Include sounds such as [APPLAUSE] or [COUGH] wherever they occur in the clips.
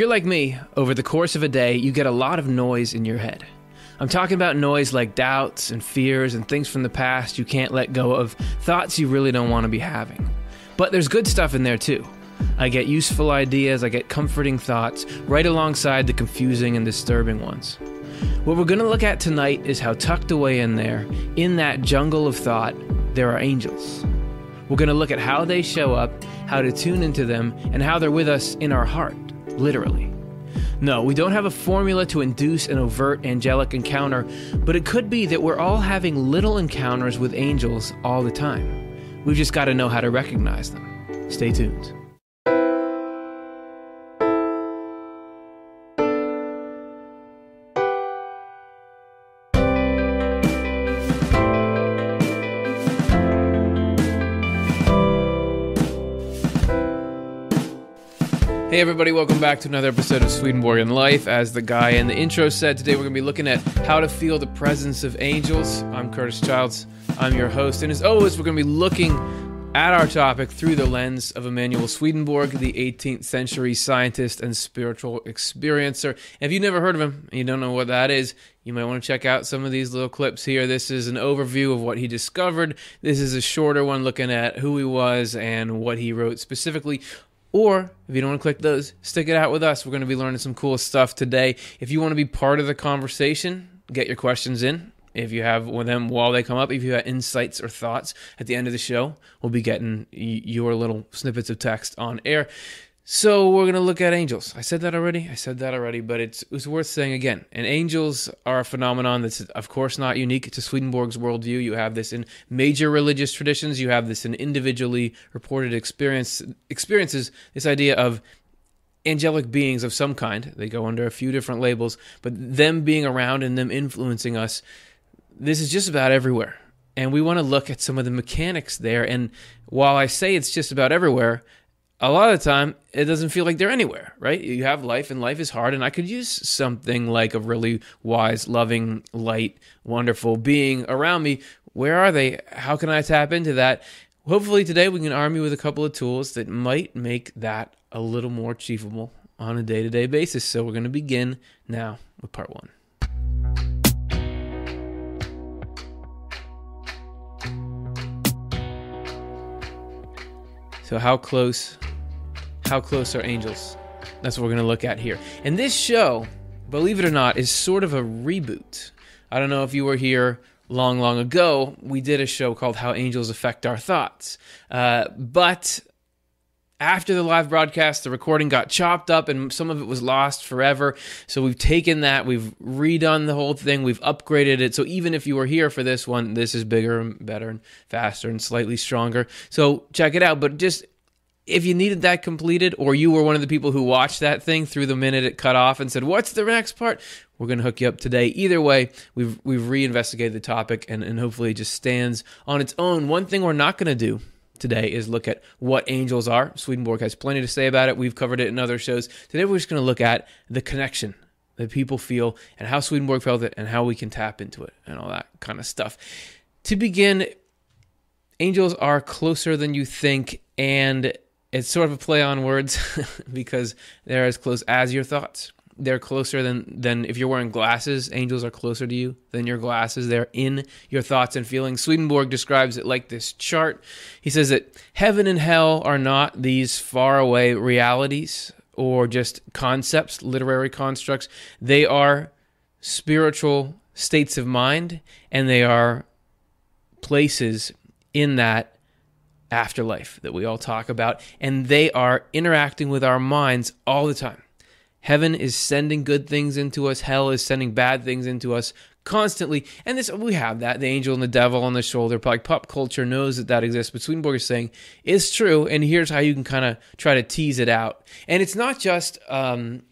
If you're like me, over the course of a day, you get a lot of noise in your head. I'm talking about noise like doubts and fears and things from the past you can't let go of, thoughts you really don't want to be having. But there's good stuff in there too. I get useful ideas, I get comforting thoughts, right alongside the confusing and disturbing ones. What we're going to look at tonight is how tucked away in there, in that jungle of thought, there are angels. We're going to look at how they show up, how to tune into them, and how they're with us in our heart, literally. No, we don't have a formula to induce an overt angelic encounter, but it could be that we're all having little encounters with angels all the time. We've just got to know how to recognize them. Stay tuned. Hey, everybody, welcome back to another episode of Swedenborg Life. As the guy in the intro said, today we're going to be looking at how to feel the presence of angels. I'm Curtis Childs, I'm your host, and as always, we're going to be looking at our topic through the lens of Emanuel Swedenborg, the 18th century scientist and spiritual experiencer. And if you've never heard of him and you don't know what that is, you might want to check out some of these little clips here. This is an overview of what he discovered. This is a shorter one looking at who he was and what he wrote specifically. Or if you don't want to click those, stick it out with us. We're going to be learning some cool stuff today. If you want to be part of the conversation, get your questions in. If you have them while they come up, if you have insights or thoughts at the end of the show, we'll be getting your little snippets of text on air. So we're going to look at angels. I said that already. I said that already, but it's it's worth saying again. And angels are a phenomenon that's of course not unique to Swedenborg's worldview. You have this in major religious traditions. You have this in individually reported experience experiences. This idea of angelic beings of some kind. They go under a few different labels, but them being around and them influencing us. This is just about everywhere. And we want to look at some of the mechanics there. And while I say it's just about everywhere, a lot of the time it doesn't feel like they're anywhere, right? You have life and life is hard, and I could use something like a really wise, loving, light, wonderful being around me. Where are they? How can I tap into that? Hopefully, today we can arm you with a couple of tools that might make that a little more achievable on a day to day basis. So, we're going to begin now with part one. So, how close how close are angels? That's what we're going to look at here. And this show, believe it or not, is sort of a reboot. I don't know if you were here long, long ago. We did a show called How Angels Affect Our Thoughts. Uh, but after the live broadcast, the recording got chopped up and some of it was lost forever. So we've taken that, we've redone the whole thing, we've upgraded it. So even if you were here for this one, this is bigger and better and faster and slightly stronger. So check it out. But just if you needed that completed, or you were one of the people who watched that thing through the minute it cut off and said, "What's the next part?" We're going to hook you up today. Either way, we've we've reinvestigated the topic, and and hopefully it just stands on its own. One thing we're not going to do today is look at what angels are. Swedenborg has plenty to say about it. We've covered it in other shows. Today we're just going to look at the connection that people feel and how Swedenborg felt it and how we can tap into it and all that kind of stuff. To begin, angels are closer than you think and it's sort of a play on words [LAUGHS] because they're as close as your thoughts. They're closer than than if you're wearing glasses. Angels are closer to you than your glasses. They're in your thoughts and feelings. Swedenborg describes it like this chart. He says that heaven and hell are not these faraway realities or just concepts, literary constructs. They are spiritual states of mind, and they are places in that afterlife that we all talk about, and they are interacting with our minds all the time. Heaven is sending good things into us, hell is sending bad things into us constantly. And this we have that the angel and the devil on the shoulder. Like pop culture knows that that exists, but Swedenborg is saying it's true, and here's how you can kind of try to tease it out. And it's not just um,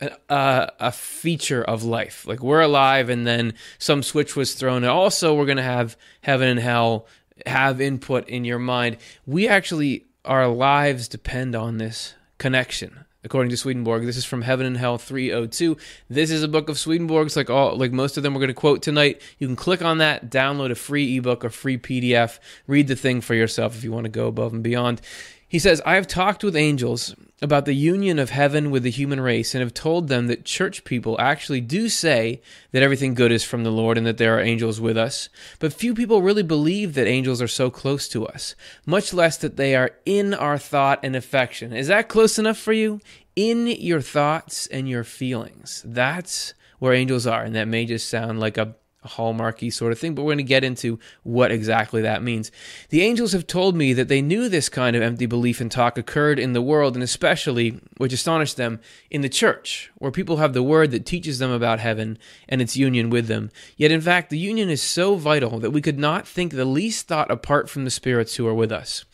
a, a, feature of life. Like we're alive, and then some switch was thrown. And also, we're going to have heaven and hell have input in your mind. We actually, our lives depend on this connection. According to Swedenborg, this is from Heaven and Hell 302. This is a book of Swedenborg's, like all, like most of them we're going to quote tonight. You can click on that, download a free ebook a free PDF, read the thing for yourself if you want to go above and beyond. He says, I have talked with angels about the union of heaven with the human race and have told them that church people actually do say that everything good is from the Lord and that there are angels with us. But few people really believe that angels are so close to us, much less that they are in our thought and affection. Is that close enough for you? In your thoughts and your feelings. That's where angels are. And that may just sound like a hallmarky sort of thing, but we're going to get into what exactly that means. The angels have told me that they knew this kind of empty belief and talk occurred in the world, and especially, which astonished them, in the church, where people have the word that teaches them about heaven and its union with them. Yet, in fact, the union is so vital that we could not think the least thought apart from the spirits who are with us.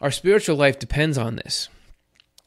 Our spiritual life depends on this.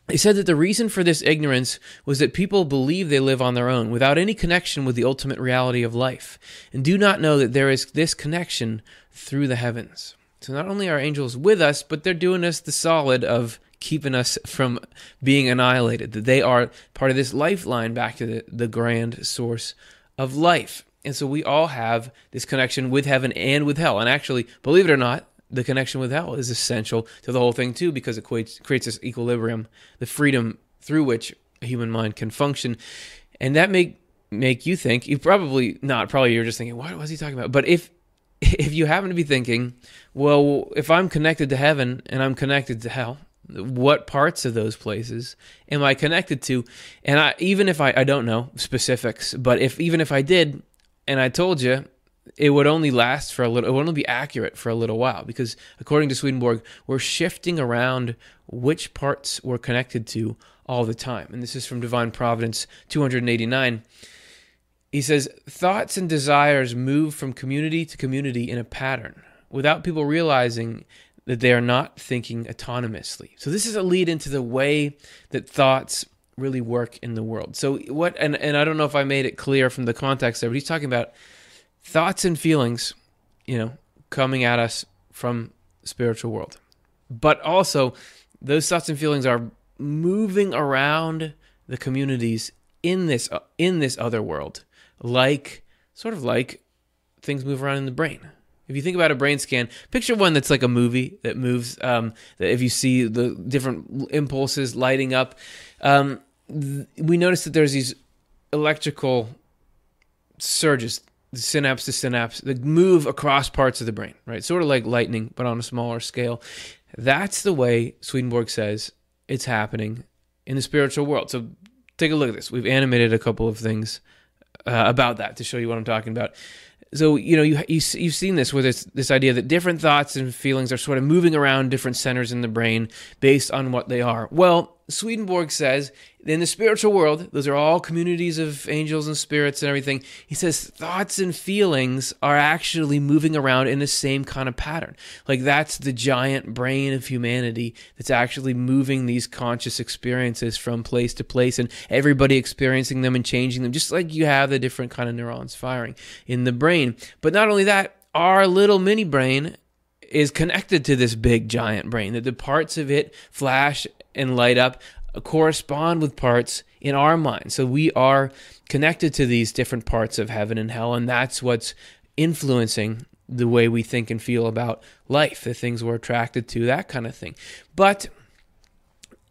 They said that the reason for this ignorance was that people believe they live on their own without any connection with the ultimate reality of life and do not know that there is this connection through the heavens. So not only are angels with us, but they're doing us the solid of keeping us from being annihilated, that they are part of this lifeline back to the, the grand source of life. And so we all have this connection with heaven and with hell. And actually, believe it or not, the connection with hell is essential to the whole thing too, because it creates, creates this equilibrium, the freedom through which a human mind can function, and that make make you think. You probably not. Probably you're just thinking, what was he talking about? But if [LAUGHS] if you happen to be thinking, well, if I'm connected to heaven and I'm connected to hell, what parts of those places am I connected to? And I, even if I, I don't know specifics, but if even if I did, and I told you, it would only last for a little, it would only be accurate for a little while because according to Swedenborg, we're shifting around which parts we're connected to all the time. And this is from Divine Providence 289. He says, Thoughts and desires move from community to community in a pattern without people realizing that they are not thinking autonomously. So, this is a lead into the way that thoughts really work in the world. So, what, and, and I don't know if I made it clear from the context there, but he's talking about thoughts and feelings, you know, coming at us from spiritual world. But also those thoughts and feelings are moving around the communities in this in this other world like sort of like things move around in the brain if you think about a brain scan picture one that's like a movie that moves um, that if you see the different impulses lighting up um, th- we notice that there's these electrical surges synapse to synapse the move across parts of the brain, right? Sort of like lightning, but on a smaller scale. That's the way Swedenborg says it's happening in the spiritual world. So take a look at this. We've animated a couple of things uh, about that to show you what I'm talking about. So you know you, you you've seen this with this this idea that different thoughts and feelings are sort of moving around different centers in the brain based on what they are. Well, Swedenborg says in the spiritual world, those are all communities of angels and spirits and everything. He says thoughts and feelings are actually moving around in the same kind of pattern. Like that's the giant brain of humanity that's actually moving these conscious experiences from place to place and everybody experiencing them and changing them, just like you have the different kind of neurons firing in the brain. But not only that, our little mini brain is connected to this big giant brain that the parts of it flash and light up Uh, correspond with parts in our mind. So we are connected to these different parts of heaven and hell, and that's what's influencing the way we think and feel about life, the things we're attracted to, that kind of thing. But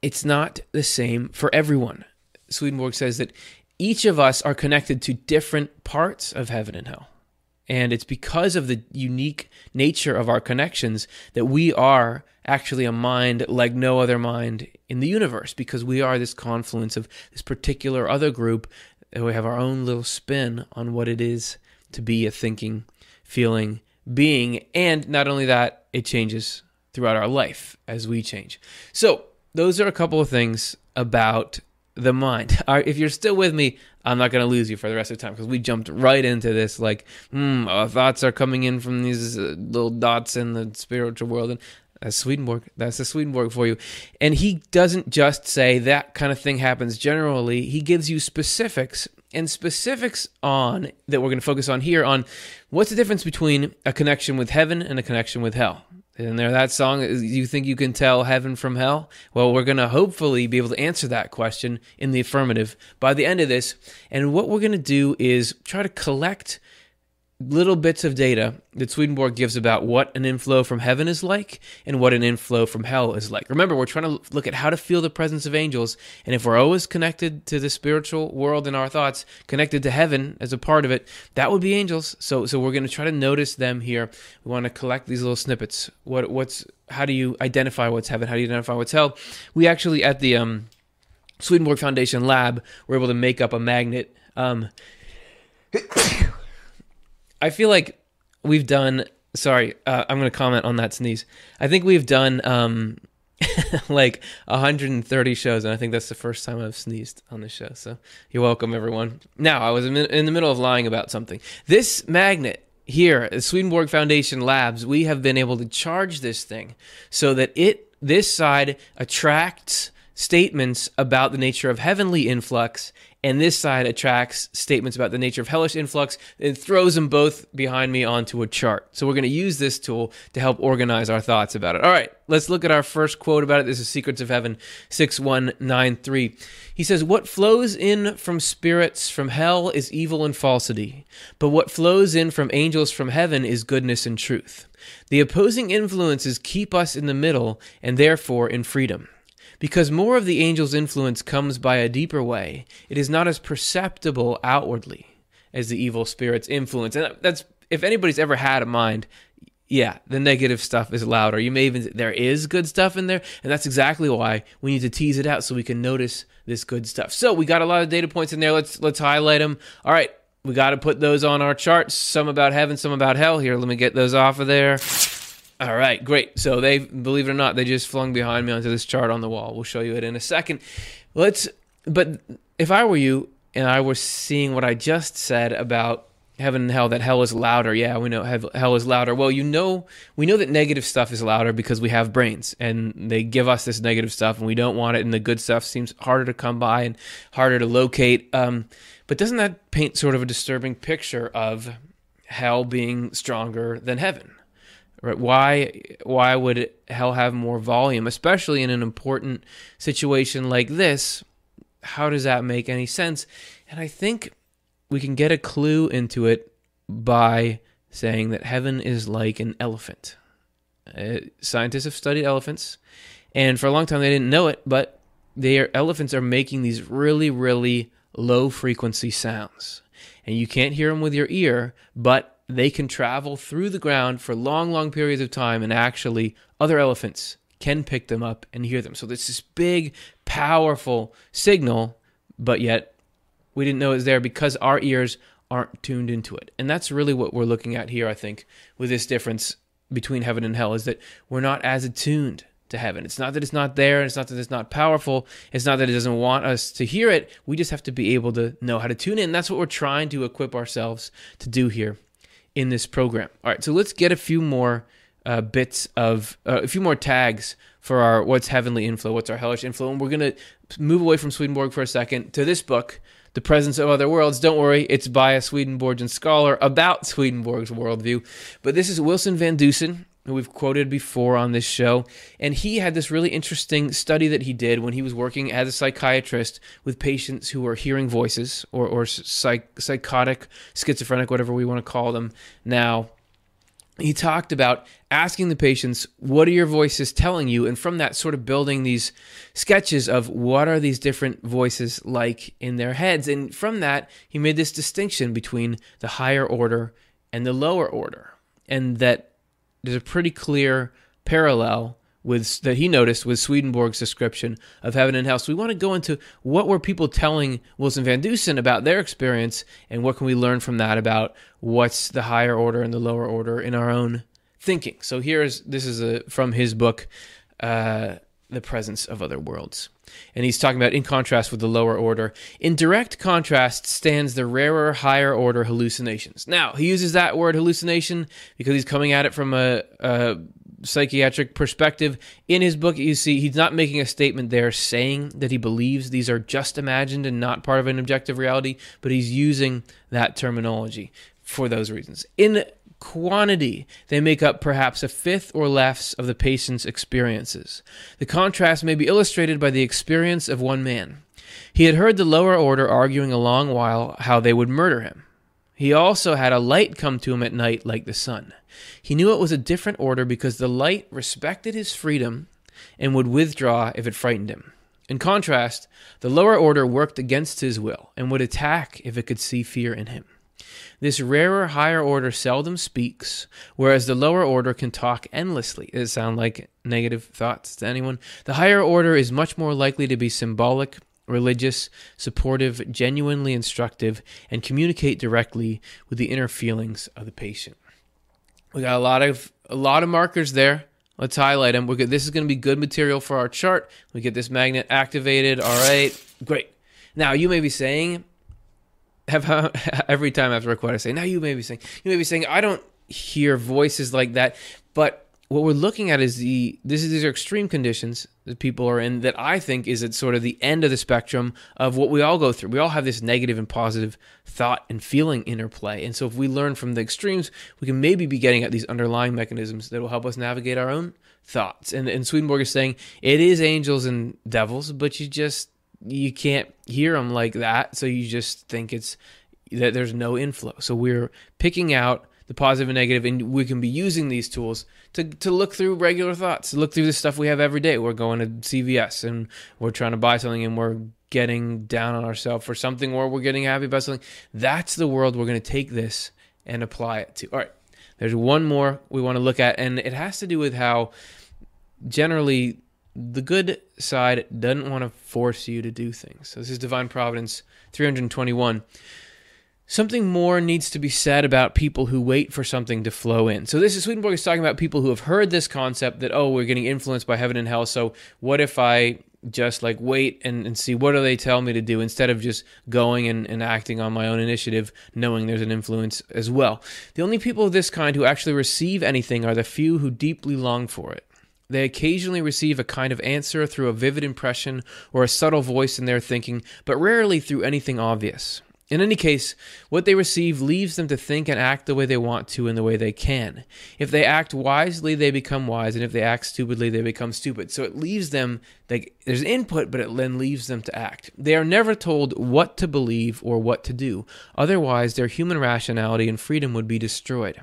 it's not the same for everyone. Swedenborg says that each of us are connected to different parts of heaven and hell. And it's because of the unique nature of our connections that we are actually a mind like no other mind in the universe, because we are this confluence of this particular other group, and we have our own little spin on what it is to be a thinking, feeling being. And not only that, it changes throughout our life as we change. So, those are a couple of things about the mind. [LAUGHS] If you're still with me, I'm not going to lose you for the rest of the time because we jumped right into this. Like, our thoughts are coming in from these uh, little dots in the spiritual world, and that's Swedenborg. That's the Swedenborg for you. And he doesn't just say that kind of thing happens generally. He gives you specifics and specifics on that we're going to focus on here on what's the difference between a connection with heaven and a connection with hell. And there, that song, you think you can tell heaven from hell? Well, we're going to hopefully be able to answer that question in the affirmative by the end of this. And what we're going to do is try to collect little bits of data that Swedenborg gives about what an inflow from heaven is like and what an inflow from hell is like. Remember, we're trying to look at how to feel the presence of angels, and if we're always connected to the spiritual world in our thoughts, connected to heaven as a part of it, that would be angels. So, so we're going to try to notice them here. We want to collect these little snippets. What, what's, how do you identify what's heaven? How do you identify what's hell? We actually at the um, Swedenborg Foundation lab were able to make up a magnet. Um, I feel like we've done. Sorry, uh, I'm going to comment on that sneeze. I think we've done um, [LAUGHS] like 130 shows, and I think that's the first time I've sneezed on the show. So you're welcome, everyone. Now, I was in the middle of lying about something. This magnet here Swedenborg Foundation Labs, we have been able to charge this thing so that it this side attracts statements about the nature of heavenly influx and this side attracts statements about the nature of hellish influx and throws them both behind me onto a chart. So we're going to use this tool to help organize our thoughts about it. All right, let's look at our first quote about it. This is Secrets of Heaven 6193. He says, What flows in from spirits from hell is evil and falsity, but what flows in from angels from heaven is goodness and truth. The opposing influences keep us in the middle and therefore in freedom. Because more of the angel's influence comes by a deeper way, it is not as perceptible outwardly as the evil spirit's influence. And that's if anybody's ever had a mind, yeah, the negative stuff is louder. You may even there is good stuff in there, and that's exactly why we need to tease it out so we can notice this good stuff. So we got a lot of data points in there. Let's let's highlight them. All right, we got to put those on our charts. Some about heaven, some about hell. Here, let me get those off of there. All right, great. So they, believe it or not, they just flung behind me onto this chart on the wall. We'll show you it in a second. Let's, but if I were you and I was seeing what I just said about heaven and hell, that hell is louder. Yeah, we know hell is louder. Well, you know, we know that negative stuff is louder because we have brains and they give us this negative stuff and we don't want it. And the good stuff seems harder to come by and harder to locate. Um, but doesn't that paint sort of a disturbing picture of hell being stronger than heaven? Right? Why why would hell have more volume, especially in an important situation like this? How does that make any sense? And I think we can get a clue into it by saying that heaven is like an elephant. Uh, scientists have studied elephants, and for a long time they didn't know it, but their elephants are making these really, really low frequency sounds. And you can't hear them with your ear, but they can travel through the ground for long, long periods of time, and actually, other elephants can pick them up and hear them. So there's this big, powerful signal, but yet we didn't know it was there because our ears aren't tuned into it. And that's really what we're looking at here, I think, with this difference between heaven and hell is that we're not as attuned to heaven. It's not that it's not there, it's not that it's not powerful, it's not that it doesn't want us to hear it. We just have to be able to know how to tune in. That's what we're trying to equip ourselves to do here in this program. All right, so let's get a few more uh, bits of uh, a few more tags for our what's heavenly inflow, what's our hellish inflow, and we're gonna move away from Swedenborg for a second to this book, The Presence of Other Worlds. Don't worry, it's by a Swedenborgian scholar about Swedenborg's worldview, but this is Wilson Van Dusen who we've quoted before on this show. And he had this really interesting study that he did when he was working as a psychiatrist with patients who were hearing voices or, or psych, psychotic, schizophrenic, whatever we want to call them now. He talked about asking the patients, What are your voices telling you? And from that, sort of building these sketches of what are these different voices like in their heads. And from that, he made this distinction between the higher order and the lower order. And that there's a pretty clear parallel with that he noticed with Swedenborg's description of heaven and hell. So we want to go into what were people telling Wilson Van Dusen about their experience, and what can we learn from that about what's the higher order and the lower order in our own thinking. So here's this is a, from his book, uh, "The Presence of Other Worlds." And he's talking about in contrast with the lower order. In direct contrast stands the rarer, higher order hallucinations. Now, he uses that word hallucination because he's coming at it from a, a psychiatric perspective. In his book, you see he's not making a statement there saying that he believes these are just imagined and not part of an objective reality, but he's using that terminology for those reasons. In quantity, they make up perhaps a fifth or less of the patient's experiences. The contrast may be illustrated by the experience of one man. He had heard the lower order arguing a long while how they would murder him. He also had a light come to him at night like the sun. He knew it was a different order because the light respected his freedom and would withdraw if it frightened him. In contrast, the lower order worked against his will and would attack if it could see fear in him. This rarer higher order seldom speaks, whereas the lower order can talk endlessly. Does it sound like negative thoughts to anyone? The higher order is much more likely to be symbolic, religious, supportive, genuinely instructive, and communicate directly with the inner feelings of the patient. We got a lot of a lot of markers there. Let's highlight them. We're good. This is going to be good material for our chart. We get this magnet activated. All right, great. Now you may be saying, have uh, [LAUGHS] every time after a quote I say, now you may be saying, you may be saying, I don't hear voices like that, but what we're looking at is the this is these are extreme conditions that people are in that I think is at sort of the end of the spectrum of what we all go through. We all have this negative and positive thought and feeling interplay. And so if we learn from the extremes, we can maybe be getting at these underlying mechanisms that will help us navigate our own thoughts. And and Swedenborg is saying it is angels and devils, but you just you can't hear them like that, so you just think it's that there's no inflow. So we're picking out the positive and negative, and we can be using these tools to, to look through regular thoughts, look through the stuff we have every day. We're going to CVS and we're trying to buy something and we're getting down on ourselves for something or we're getting happy about something. That's the world we're going to take this and apply it to. All right, there's one more we want to look at, and it has to do with how generally the good side doesn't want to force you to do things. So this is Divine Providence 321 something more needs to be said about people who wait for something to flow in. So this is Swedenborg is talking about people who have heard this concept that oh we're getting influenced by heaven and hell. So what if I just like wait and, and see what do they tell me to do instead of just going and, and acting on my own initiative, knowing there's an influence as well. The only people of this kind who actually receive anything are the few who deeply long for it. They occasionally receive a kind of answer through a vivid impression or a subtle voice in their thinking, but rarely through anything obvious. In any case, what they receive leaves them to think and act the way they want to and the way they can. If they act wisely, they become wise, and if they act stupidly, they become stupid. So it leaves them like there's input, but it then leaves them to act. They are never told what to believe or what to do. Otherwise, their human rationality and freedom would be destroyed.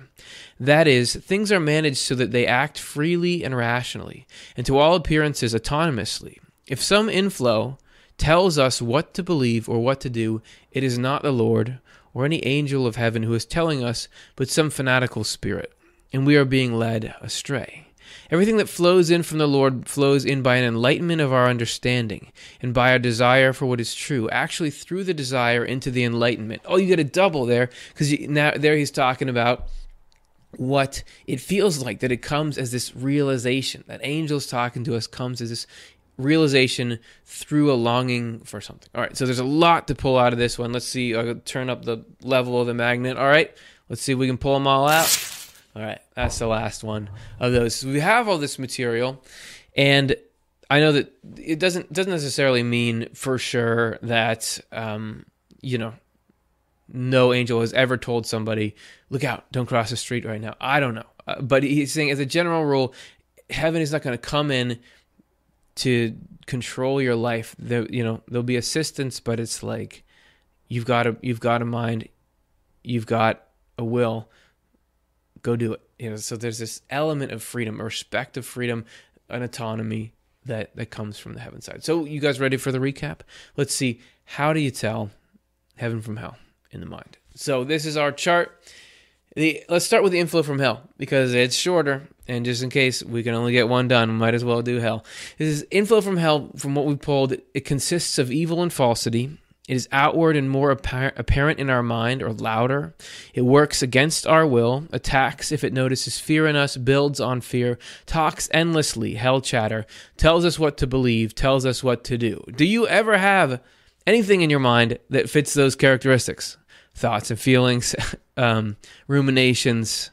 That is, things are managed so that they act freely and rationally, and to all appearances autonomously. If some inflow tells us what to believe or what to do, it is not the Lord or any angel of heaven who is telling us, but some fanatical spirit, and we are being led astray. Everything that flows in from the Lord flows in by an enlightenment of our understanding and by our desire for what is true, actually through the desire into the enlightenment. Oh, you get a double there because now there he's talking about what it feels like that it comes as this realization that angels talking to us comes as this realization through a longing for something. All right, so there's a lot to pull out of this one. Let's see. I'll turn up the level of the magnet. All right, let's see if we can pull them all out. All right, that's the last one of those. So we have all this material, and I know that it doesn't doesn't necessarily mean for sure that um, you know no angel has ever told somebody, "Look out, don't cross the street right now." I don't know, uh, but he's saying as a general rule, heaven is not going to come in to control your life. There, you know, there'll be assistance, but it's like you've got a you've got a mind, you've got a will. Go do it. You know, so there's this element of freedom, a respect of freedom, an autonomy that that comes from the heaven side. So, you guys ready for the recap? Let's see. How do you tell heaven from hell in the mind? So, this is our chart. The, let's start with the inflow from hell because it's shorter and just in case we can only get one done, might as well do hell. This is inflow from hell, from what we pulled. It consists of evil and falsity. It is outward and more apparent in our mind or louder. It works against our will, attacks if it notices fear in us, builds on fear, talks endlessly, hell chatter, tells us what to believe, tells us what to do. Do you ever have anything in your mind that fits those characteristics? Thoughts and feelings, [LAUGHS] um, ruminations,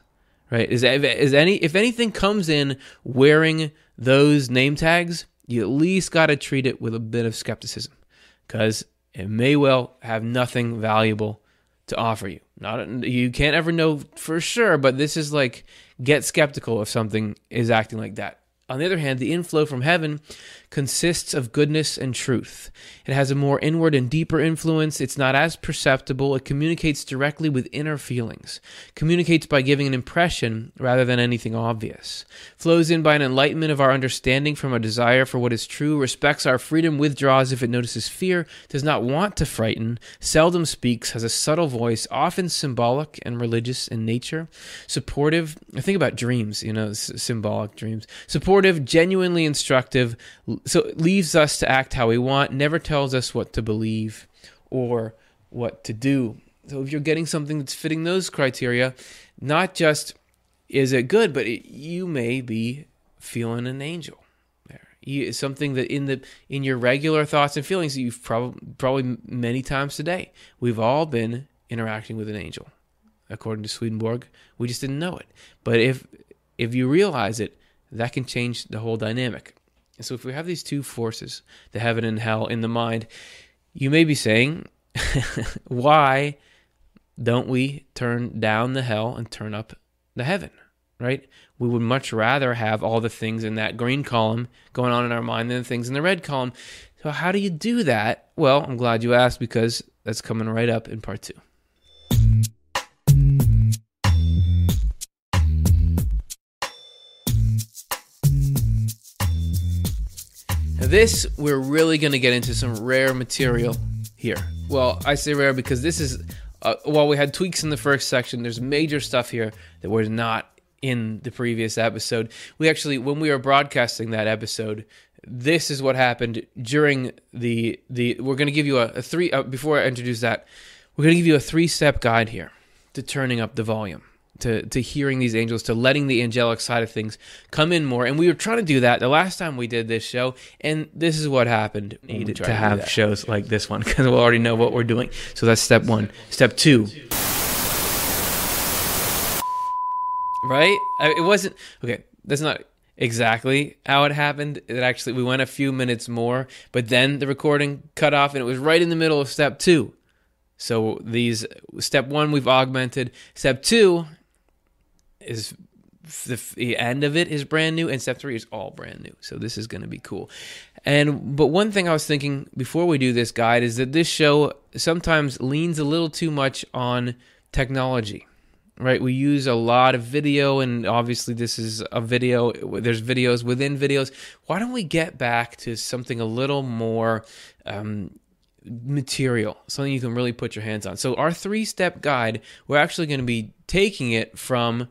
right? Is is any if anything comes in wearing those name tags, you at least got to treat it with a bit of skepticism, because it may well have nothing valuable to offer you. Not you can't ever know for sure, but this is like get skeptical if something is acting like that. On the other hand, the inflow from heaven consists of goodness and truth. It has a more inward and deeper influence. It's not as perceptible. It communicates directly with inner feelings, communicates by giving an impression rather than anything obvious, flows in by an enlightenment of our understanding from a desire for what is true, respects our freedom, withdraws if it notices fear, does not want to frighten, seldom speaks, has a subtle voice, often symbolic and religious in nature, supportive. I think about dreams, you know, symbolic dreams. Supportive, genuinely instructive, so it leaves us to act how we want, never tells us what to believe or what to do. So if you're getting something that's fitting those criteria, not just is it good, but it, you may be feeling an angel there. You, something that in the in your regular thoughts and feelings you've probably probably many times today. We've all been interacting with an angel, according to Swedenborg. We just didn't know it. But if if you realize it, that can change the whole dynamic. And so if we have these two forces, the heaven and hell in the mind, you may be saying, [LAUGHS] why don't we turn down the hell and turn up the heaven? Right? We would much rather have all the things in that green column going on in our mind than the things in the red column. So, how do you do that? Well, I'm glad you asked because that's coming right up in part two. This, we're really going to get into some rare material here. Well, I say rare because this is, uh, while we had tweaks in the first section, there's major stuff here that was not in the previous episode. We actually, when we were broadcasting that episode, this is what happened during the the. We're going to give you a, a three. Uh, before I introduce that, we're going to give you a three step guide here to turning up the volume to to hearing these angels, to letting the angelic side of things come in more. And we were trying to do that the last time we did this show, and this is what happened. We needed to, to have shows like this one [LAUGHS] because we we'll already know what we're doing. So that's step one. Step two. Right? It wasn't okay. That's not exactly how it happened. It actually we went a few minutes more, but then the recording cut off, and it was right in the middle of step two. So these step one we've augmented. Step two is the, the end of it is brand new and step three is all brand new. So this is going to be cool. And but one thing i was thinking before we do this guide is that this show sometimes leans a little too much on technology right? We use a lot of video and obviously this is a video there's videos within videos. Why don't we get back to something a little more um, material something you can really put your hands on? So our three step guide we're actually going to be taking it from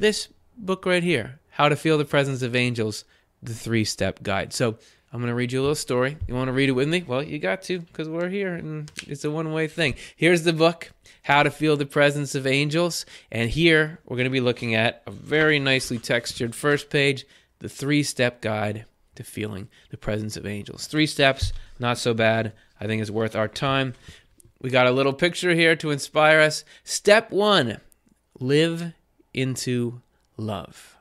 this book right here, How to Feel the Presence of Angels, the three step guide. So I'm going to read you a little story. You want to read it with me? Well, you got to because we're here and it's a one way thing. Here's the book, How to Feel the Presence of Angels. And here we're going to be looking at a very nicely textured first page, the three step guide to feeling the presence of angels. Three steps, not so bad. I think it's worth our time. We got a little picture here to inspire us. Step one live into love.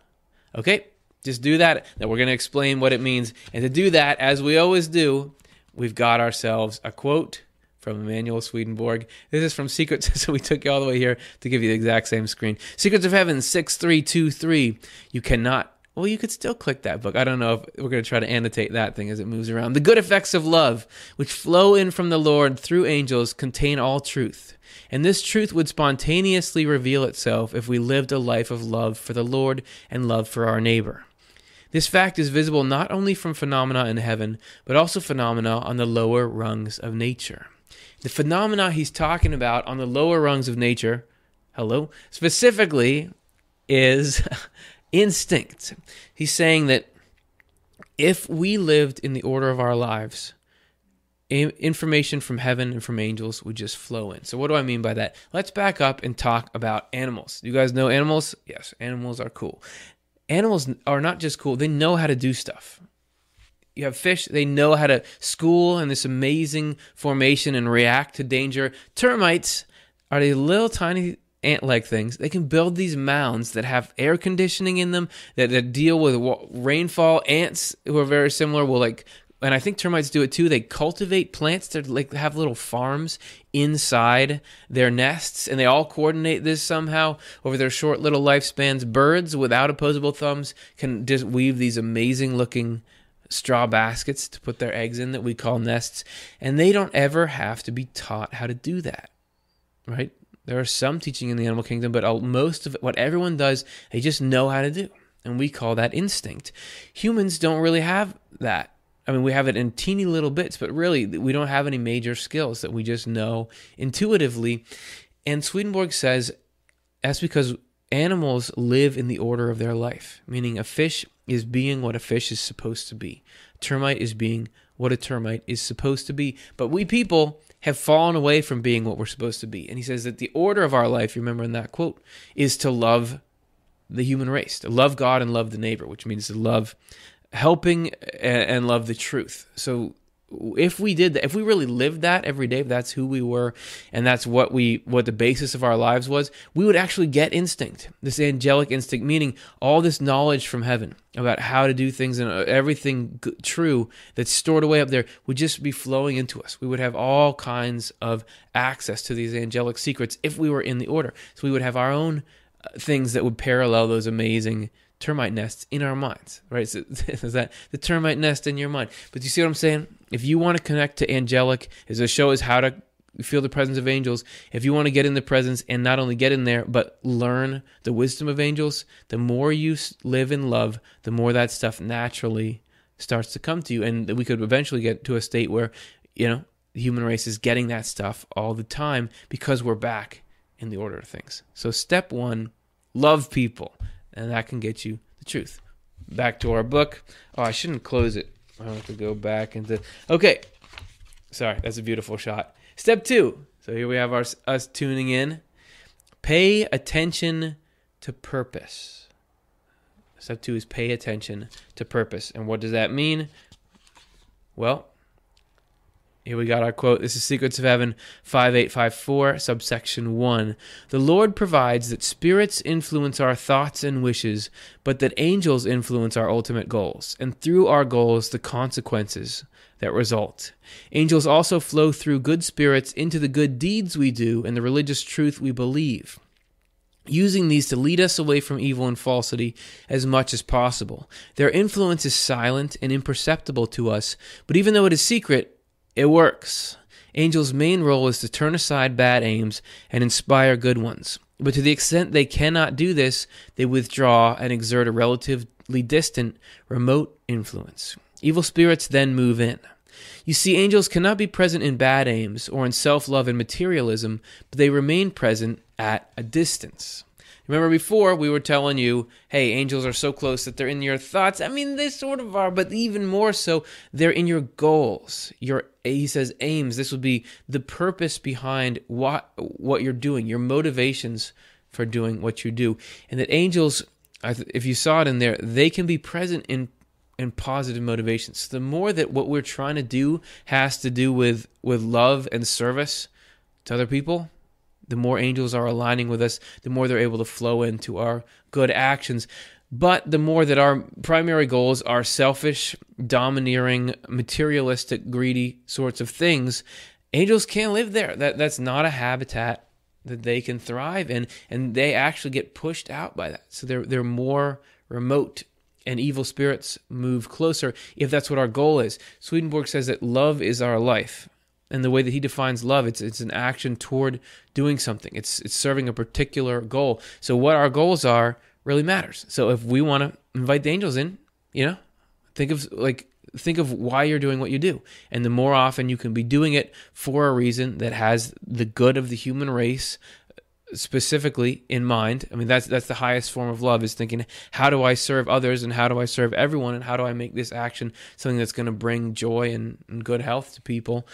Okay, just do that. Now we're going to explain what it means. And to do that, as we always do, we've got ourselves a quote from Emanuel Swedenborg. This is from Secrets, [LAUGHS] so we took you all the way here to give you the exact same screen. Secrets of Heaven 6323. You cannot well, you could still click that book. I don't know if we're going to try to annotate that thing as it moves around. The good effects of love, which flow in from the Lord through angels, contain all truth. And this truth would spontaneously reveal itself if we lived a life of love for the Lord and love for our neighbor. This fact is visible not only from phenomena in heaven, but also phenomena on the lower rungs of nature. The phenomena he's talking about on the lower rungs of nature, hello, specifically is [LAUGHS] instinct. He's saying that if we lived in the order of our lives, information from heaven and from angels would just flow in. So, what do I mean by that? Let's back up and talk about animals. You guys know animals? Yes, animals are cool. Animals are not just cool, they know how to do stuff. You have fish, they know how to school in this amazing formation and react to danger. Termites are these little tiny ant like things. They can build these mounds that have air conditioning in them that, that deal with rainfall. Ants who are very similar will like and I think termites do it too. They cultivate plants to like have little farms inside their nests, and they all coordinate this somehow over their short little lifespans. Birds without opposable thumbs can just weave these amazing looking straw baskets to put their eggs in that we call nests, and they don't ever have to be taught how to do that, right? There are some teaching in the animal kingdom, but most of what everyone does, they just know how to do, and we call that instinct. Humans don't really have that. I mean, we have it in teeny little bits, but really, we don't have any major skills that we just know intuitively. And Swedenborg says that's because animals live in the order of their life, meaning a fish is being what a fish is supposed to be. A termite is being what a termite is supposed to be. But we people have fallen away from being what we're supposed to be. And he says that the order of our life, remember in that quote, is to love the human race, to love God and love the neighbor, which means to love helping and love the truth. So if we did that, if we really lived that every day, if that's who we were, and that's what we, what the basis of our lives was, we would actually get instinct, this angelic instinct, meaning all this knowledge from heaven about how to do things and uh, everything true that's stored away up there would just be flowing into us. We would have all kinds of access to these angelic secrets if we were in the order. So we would have our own uh, things that would parallel those amazing termite nests in our minds, right? So [LAUGHS] is that the termite nest in your mind? But you see what I'm saying? If you want to connect to angelic, as the show is how to feel the presence of angels. If you want to get in the presence and not only get in there, but learn the wisdom of angels, the more you live in love, the more that stuff naturally starts to come to you. And we could eventually get to a state where, you know, the human race is getting that stuff all the time because we're back in the order of things. So, step one love people and that can get you the truth. Back to our book. Oh, I shouldn't close it. I have to go back into. Okay, sorry, that's a beautiful shot. Step two. So here we have our us tuning in. Pay attention to purpose. Step two is pay attention to purpose. And what does that mean? Well, here we got our quote. This is Secrets of Heaven 5854, subsection 1. The Lord provides that spirits influence our thoughts and wishes, but that angels influence our ultimate goals, and through our goals, the consequences that result. Angels also flow through good spirits into the good deeds we do and the religious truth we believe using these to lead us away from evil and falsity as much as possible. Their influence is silent and imperceptible to us, but even though it is secret, it works. Angels' main role is to turn aside bad aims and inspire good ones. But to the extent they cannot do this, they withdraw and exert a relatively distant, remote influence. Evil spirits then move in. You see, angels cannot be present in bad aims or in self love and materialism, but they remain present at a distance. Remember before we were telling you, hey, angels are so close that they're in your thoughts. I mean, they sort of are, but even more so, they're in your goals. Your he says aims. This would be the purpose behind what what you're doing, your motivations for doing what you do, and that angels, if you saw it in there, they can be present in in positive motivations. The more that what we're trying to do has to do with with love and service to other people, the more angels are aligning with us, the more they're able to flow into our good actions. But the more that our primary goals are selfish, domineering, materialistic, greedy sorts of things, angels can't live there. That that's not a habitat that they can thrive in, and they actually get pushed out by that. So they're they're more remote and evil spirits move closer if that's what our goal is. Swedenborg says that love is our life and the way that he defines love it's it's an action toward doing something. It's it's serving a particular goal. So what our goals are really matters. So if we want to invite the angels in you know think of like think of why you're doing what you do. And the more often you can be doing it for a reason that has the good of the human race specifically in mind i mean that's that's the highest form of love is thinking how do i serve others and how do i serve everyone and how do i make this action something that's going to bring joy and, and good health to people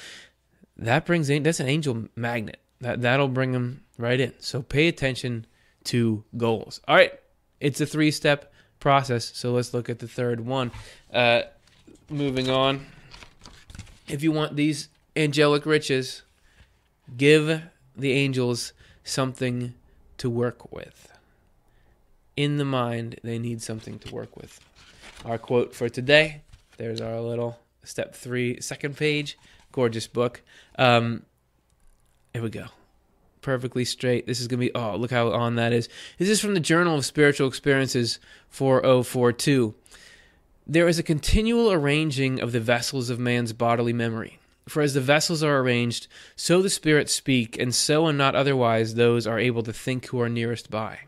that brings in that's an angel magnet. That that'll bring them right in. So pay attention to goals. All right, it's a three step process. So let's look at the third one. Uh, moving on. If you want these angelic riches, give the angels something to work with. In the mind, they need something to work with. Our quote for today there's our little step three, second page gorgeous book. Um, here we go. Perfectly straight. This is going to be, oh, look how on that is. This is from the Journal of Spiritual Experiences 4042. There is a continual arranging of the vessels of man's bodily memory. For as the vessels are arranged, so the spirits speak, and so and not otherwise those are able to think who are nearest by.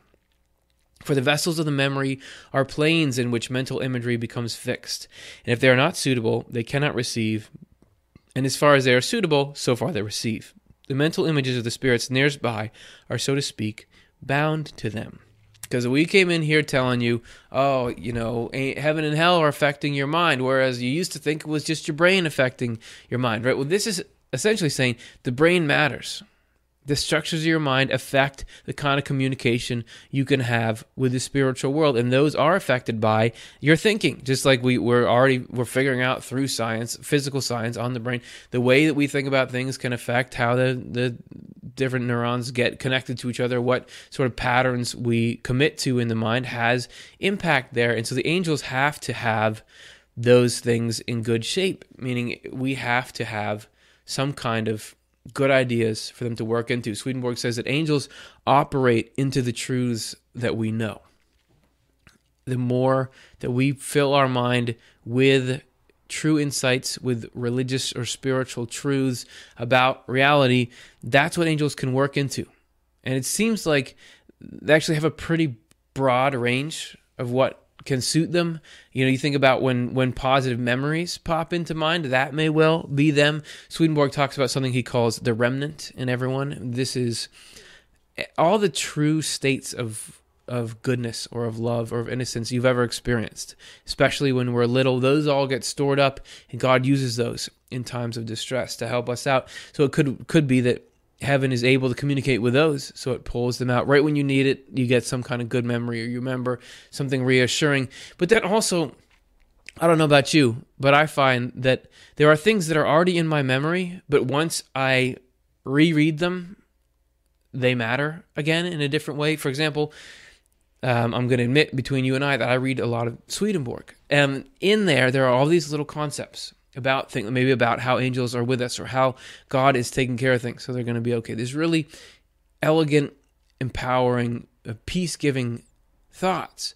For the vessels of the memory are planes in which mental imagery becomes fixed, and if they are not suitable, they cannot receive, and as far as they are suitable, so far they receive. The mental images of the spirits nearest by are, so to speak, bound to them. Because we came in here telling you, oh, you know, heaven and hell are affecting your mind, whereas you used to think it was just your brain affecting your mind, right? Well, this is essentially saying the brain matters the structures of your mind affect the kind of communication you can have with the spiritual world and those are affected by your thinking. Just like we, we're already we're figuring out through science physical science on the brain the way that we think about things can affect how the, the different neurons get connected to each other what sort of patterns we commit to in the mind has impact there. And so the angels have to have those things in good shape meaning we have to have some kind of good ideas for them to work into. Swedenborg says that angels operate into the truths that we know. The more that we fill our mind with true insights, with religious or spiritual truths about reality, that's what angels can work into. And it seems like they actually have a pretty broad range of what can suit them. You know, you think about when when positive memories pop into mind, that may well be them. Swedenborg talks about something he calls the remnant in everyone. This is all the true states of of goodness or of love or of innocence you've ever experienced, especially when we're little. Those all get stored up, and God uses those in times of distress to help us out. So it could could be that heaven is able to communicate with those. So it pulls them out. Right when you need it you get some kind of good memory or you remember something reassuring. But then also i don't know about you but i find that there are things that are already in my memory but once i reread them they matter again in a different way. For example um, i'm going to admit between you and i that i read a lot of swedenborg. And in there there are all these little concepts about things, maybe about how angels are with us or how God is taking care of things. So they're going to be okay. There's really elegant, empowering, uh, peace giving thoughts.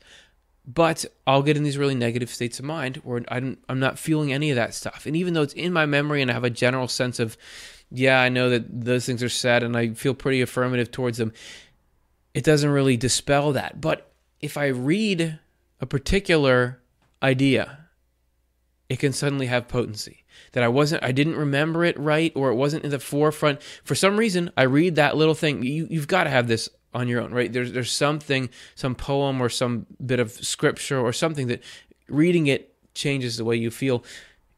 But I'll get in these really negative states of mind where I'm, I'm not feeling any of that stuff. And even though it's in my memory and I have a general sense of, yeah, I know that those things are said and I feel pretty affirmative towards them, it doesn't really dispel that. But if I read a particular idea it can suddenly have potency. That I wasn't I didn't remember it right or it wasn't in the forefront. For some reason I read that little thing. You you've got to have this on your own right? There's there's something some poem or some bit of scripture or something that reading it changes the way you feel.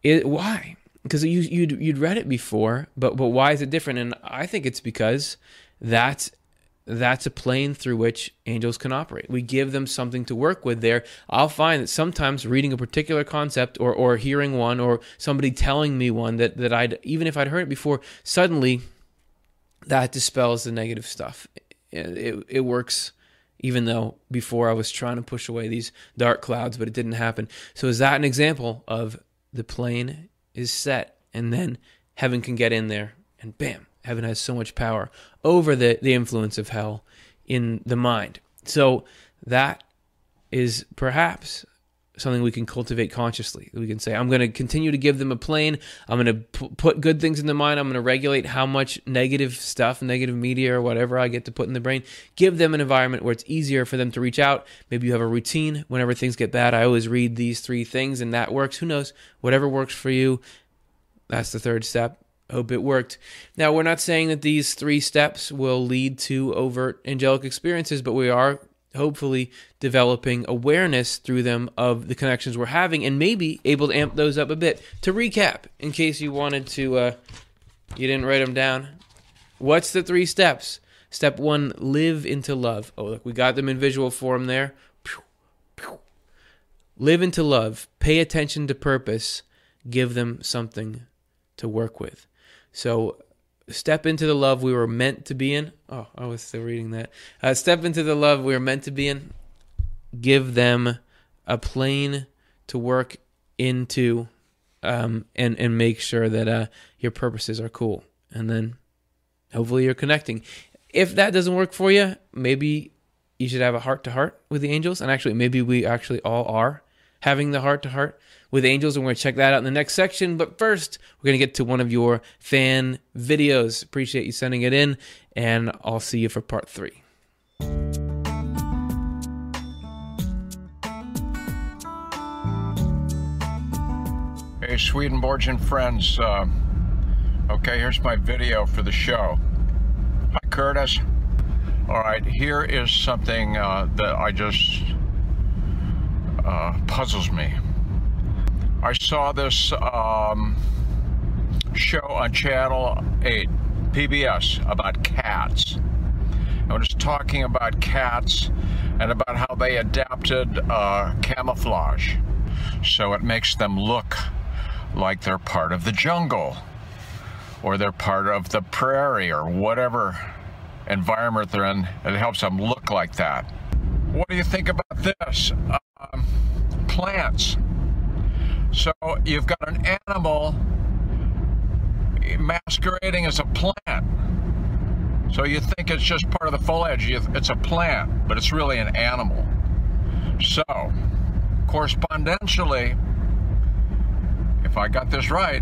It why? Because you you'd you'd read it before but but why is it different? And I think it's because that's that's a plane through which angels can operate. We give them something to work with there. I'll find that sometimes reading a particular concept or, or hearing one or somebody telling me one that, that I'd, even if I'd heard it before, suddenly that dispels the negative stuff. It, it, it works even though before I was trying to push away these dark clouds, but it didn't happen. So is that an example of the plane is set and then heaven can get in there and bam, heaven has so much power over the, the influence of hell in the mind. So that is perhaps something we can cultivate consciously. We can say, I'm going to continue to give them a plane. I'm going to p- put good things in the mind. I'm going to regulate how much negative stuff, negative media, or whatever I get to put in the brain. Give them an environment where it's easier for them to reach out. Maybe you have a routine. Whenever things get bad, I always read these three things, and that works. Who knows? Whatever works for you. That's the third step hope it worked. Now, we're not saying that these three steps will lead to overt angelic experiences, but we are hopefully developing awareness through them of the connections we're having and maybe able to amp those up a bit. To recap, in case you wanted to, uh, you didn't write them down, what's the three steps? Step one, live into love. Oh, look, we got them in visual form there. Live into love. Pay attention to purpose. Give them something to work with. So step into the love we were meant to be in. Oh, I was still reading that. Uh, step into the love we were meant to be in. Give them a plane to work into, um, and and make sure that uh, your purposes are cool. And then hopefully you're connecting. If that doesn't work for you, maybe you should have a heart to heart with the angels. And actually, maybe we actually all are having the heart to heart with angels, and we're going to check that out in the next section. But first, we're going to get to one of your fan videos. Appreciate you sending it in, and I'll see you for part three. Hey, Swedenborgian friends. Uh, okay, here's my video for the show. Hi, Curtis. All right, here is something uh, that I just uh, puzzles me. I saw this um, show on Channel 8, PBS, about cats. I was talking about cats and about how they adapted uh, camouflage so it makes them look like they're part of the jungle or they're part of the prairie or whatever environment they're in. It helps them look like that. What do you think about this? Um, plants. So you've got an animal masquerading as a plant. So you think it's just part of the foliage, it's a plant, but it's really an animal. So, correspondentially, if I got this right,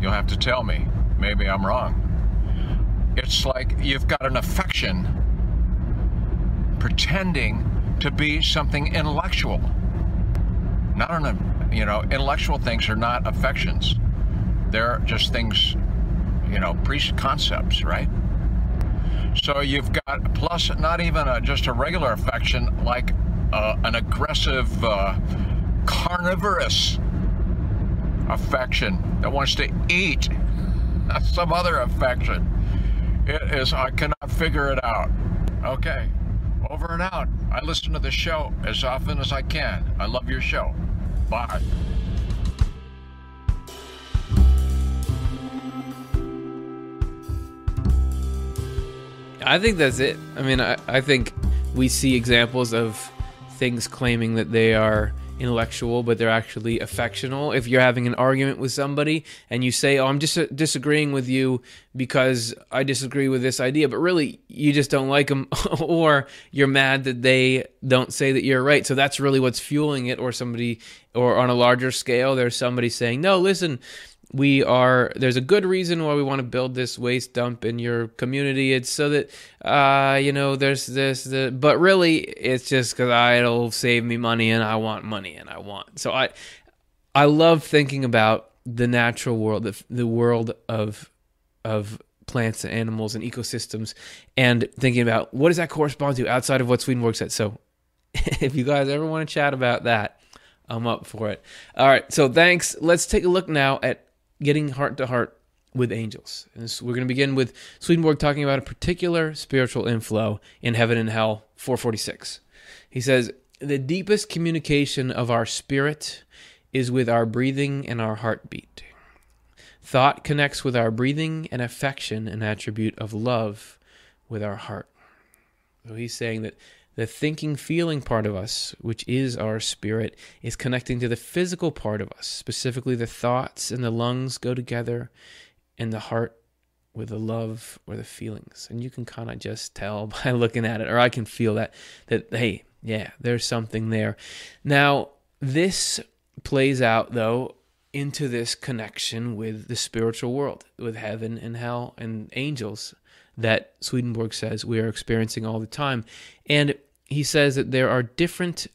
you'll have to tell me. Maybe I'm wrong. It's like you've got an affection pretending to be something intellectual. Not an you know, intellectual things are not affections. They're just things, you know, pre-concepts, right? So you've got plus not even a, just a regular affection, like uh, an aggressive, uh, carnivorous affection that wants to eat. [LAUGHS] Some other affection. It is. I cannot figure it out. Okay, over and out. I listen to the show as often as I can. I love your show. Bye. I think that's it. I mean, I, I think we see examples of things claiming that they are intellectual, but they're actually affectional. If you're having an argument with somebody and you say, "Oh, I'm just dis- disagreeing with you because I disagree with this idea," but really you just don't like them, [LAUGHS] or you're mad that they don't say that you're right. So that's really what's fueling it. Or somebody, or on a larger scale, there's somebody saying, "No, listen." We are there's a good reason why we want to build this waste dump in your community. It's so that uh you know there's this but really it's just because I it'll save me money and i want money and i want so i i love thinking about the natural world the, the world of of plants and animals and ecosystems and thinking about what does that correspond to outside of what sweden works at. So [LAUGHS] if you guys ever want to chat about that i'm up for it. All right so thanks. Let's take a look now at getting heart to heart with angels. And so we're going to begin with Swedenborg talking about a particular spiritual inflow in Heaven and Hell 446. He says, The deepest communication of our spirit is with our breathing and our heartbeat. Thought connects with our breathing and affection, an attribute of love, with our heart. So he's saying that the thinking, feeling part of us, which is our spirit, is connecting to the physical part of us. Specifically, the thoughts and the lungs go together, and the heart with the love or the feelings. And you can kind of just tell [LAUGHS] by looking at it, or I can feel that, that, hey, yeah, there's something there. Now, this plays out, though, into this connection with the spiritual world, with heaven and hell and angels that Swedenborg says we are experiencing all the time. And he says that there are different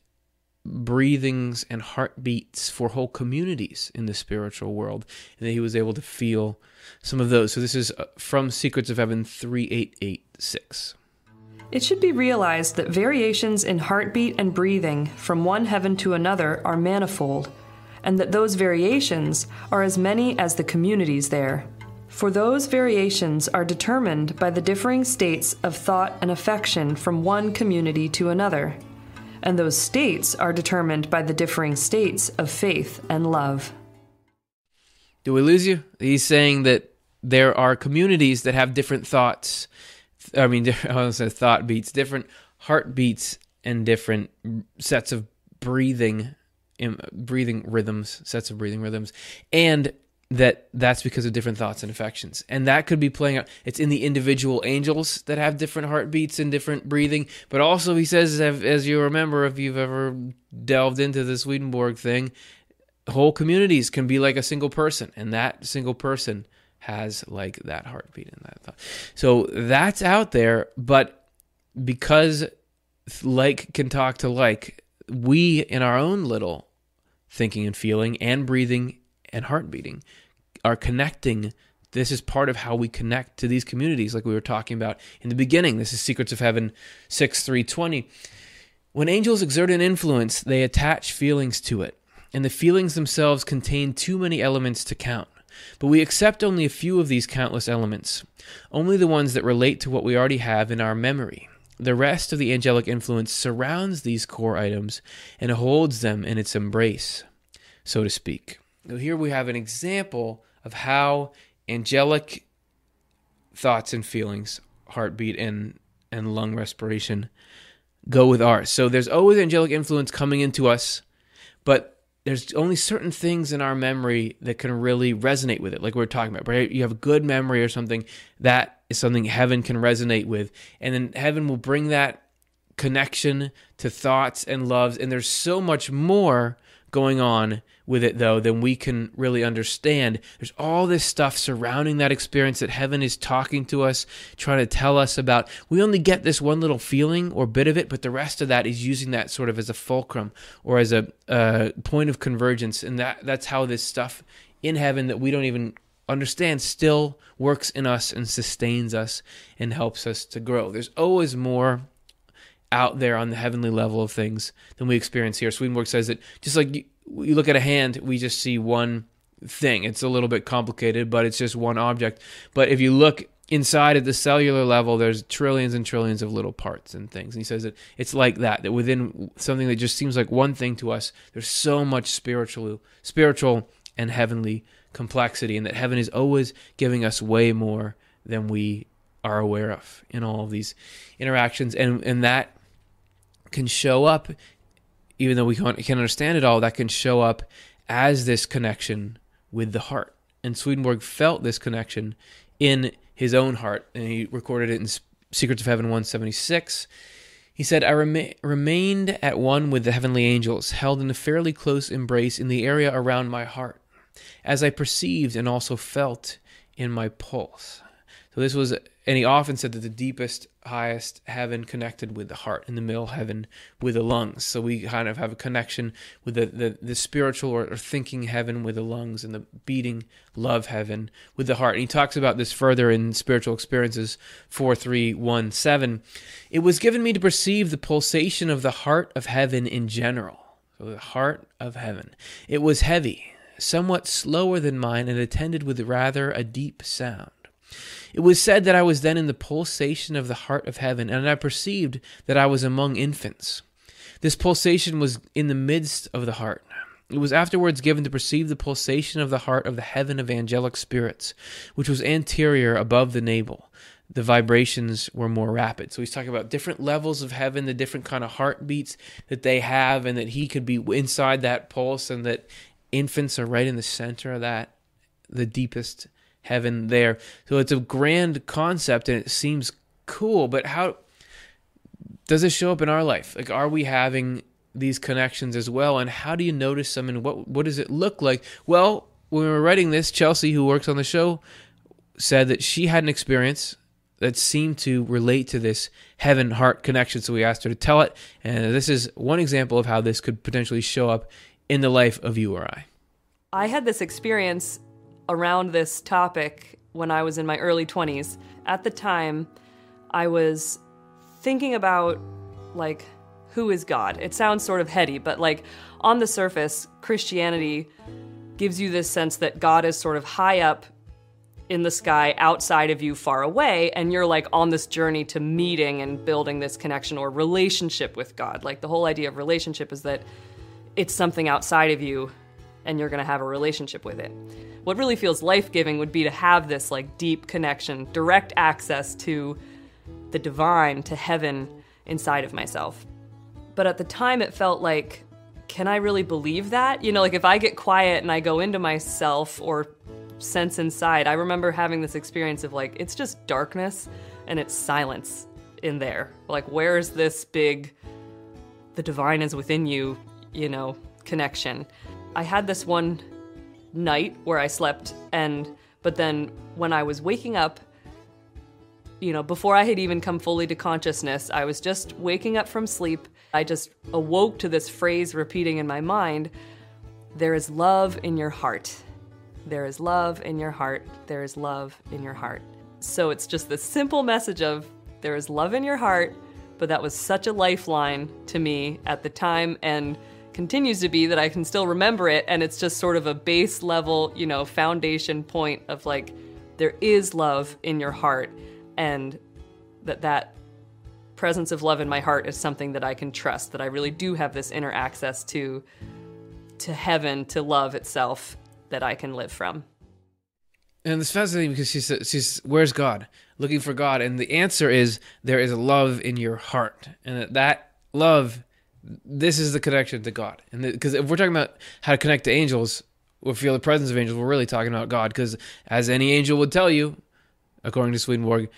breathings and heartbeats for whole communities in the spiritual world, and that he was able to feel some of those. So this is uh, from Secrets of Heaven 3886. It should be realized that variations in heartbeat and breathing from one heaven to another are manifold, and that those variations are as many as the communities there. For those variations are determined by the differing states of thought and affection from one community to another, and those states are determined by the differing states of faith and love. Do we lose you? He's saying that there are communities that have different thoughts. I mean, [LAUGHS] I to say thought beats, different heartbeats, and different sets of breathing, breathing rhythms, sets of breathing rhythms, and that that's because of different thoughts and affections. And that could be playing out. It's in the individual angels that have different heartbeats and different breathing. But also, he says, as you remember, if you've ever delved into the Swedenborg thing, whole communities can be like a single person. And that single person has like that heartbeat and that thought. So that's out there. But because like can talk to like, we in our own little thinking and feeling and breathing and heart beating are connecting this is part of how we connect to these communities like we were talking about in the beginning. This is secrets of heaven 6 320 when angels exert an influence they attach feelings to it and the feelings themselves contain too many elements to count. But we accept only a few of these countless elements only the ones that relate to what we already have in our memory. The rest of the angelic influence surrounds these core items and holds them in its embrace, so to speak. Now, here we have an example of how angelic thoughts and feelings, heartbeat and, and lung respiration, go with ours. So there's always angelic influence coming into us, but there's only certain things in our memory that can really resonate with it. Like we are talking about, right? You have a good memory or something that is something heaven can resonate with. And then heaven will bring that connection to thoughts and loves. And there's so much more going on with it though than we can really understand. There's all this stuff surrounding that experience that heaven is talking to us, trying to tell us about. We only get this one little feeling or bit of it, but the rest of that is using that sort of as a fulcrum or as a, a point of convergence, and that that's how this stuff in heaven that we don't even understand still works in us and sustains us and helps us to grow. There's always more out there on the heavenly level of things than we experience here. Swedenborg says that just like you, you look at a hand, we just see one thing. It's a little bit complicated, but it's just one object. But if you look inside at the cellular level, there's trillions and trillions of little parts and things. And he says that it's like that, that within something that just seems like one thing to us, there's so much spiritual, spiritual and heavenly complexity, and that heaven is always giving us way more than we are aware of in all of these interactions. And, and that can show up even though we can't, can't understand it all, that can show up as this connection with the heart. And Swedenborg felt this connection in his own heart, and he recorded it in Secrets of Heaven 176. He said, I rem- remained at one with the heavenly angels, held in a fairly close embrace in the area around my heart, as I perceived and also felt in my pulse. So this was and he often said that the deepest, highest heaven connected with the heart, and the middle heaven with the lungs. So we kind of have a connection with the, the, the spiritual or, or, thinking heaven with the lungs, and the beating love heaven with the heart. And he talks about this further in Spiritual Experiences 4317. It was given me to perceive the pulsation of the heart of heaven in general. So the heart of heaven. It was heavy, somewhat slower than mine, and attended with rather a deep sound. It was said that I was then in the pulsation of the heart of heaven, and I perceived that I was among infants. This pulsation was in the midst of the heart. It was afterwards given to perceive the pulsation of the heart of the heaven of angelic spirits, which was anterior above the navel. The vibrations were more rapid. So he's talking about different levels of heaven, the different kind of heartbeats that they have, and that he could be inside that pulse, and that infants are right in the center of that, the deepest heaven there. So it's a grand concept and it seems cool, but how does it show up in our life? Like, are we having these connections as well? And how do you notice them and what, what does it look like? Well, when we were writing this, Chelsea, who works on the show, said that she had an experience that seemed to relate to this heaven heart connection. So we asked her to tell it. And this is one example of how this could potentially show up in the life of you or I. I had this experience around this topic when I was in my early 20s. At the time, I was thinking about like who is God? It sounds sort of heady, but like on the surface, Christianity gives you this sense that God is sort of high up in the sky outside of you far away and you're like on this journey to meeting and building this connection or relationship with God. Like the whole idea of relationship is that it's something outside of you and you're going to have a relationship with it. What really feels life giving would be to have this like deep connection, direct access to the divine, to heaven inside of myself. But at the time, it felt like, can I really believe that? You know, like if I get quiet and I go into myself or sense inside. I remember having this experience of like, it's just darkness and it's silence in there. Like, where's this big, the divine is within you, you know, connection? I had this one night where I slept, and but then when I was waking up, you know, before I had even come fully to consciousness, I was just waking up from sleep. I just awoke to this phrase repeating in my mind There is love in your heart. There is love in your heart. There is love in your heart. So it's just this simple message of there is love in your heart, but that was such a lifeline to me at the time and continues to be that I can still remember it. And it's just sort of a base level, you know, foundation point of like, there is love in your heart. And that that presence of love in my heart is something that I can trust, that I really do have this inner access to to heaven, to love itself that I can live from. And it's fascinating because she says, "She's where's God? Looking for God." And the answer is there is a love in your heart, and that, that love, this is the connection to God. And because if we're talking about how to connect to angels, or feel the presence of angels, we're really talking about God. Because as any angel would tell you, according to Swedenborg,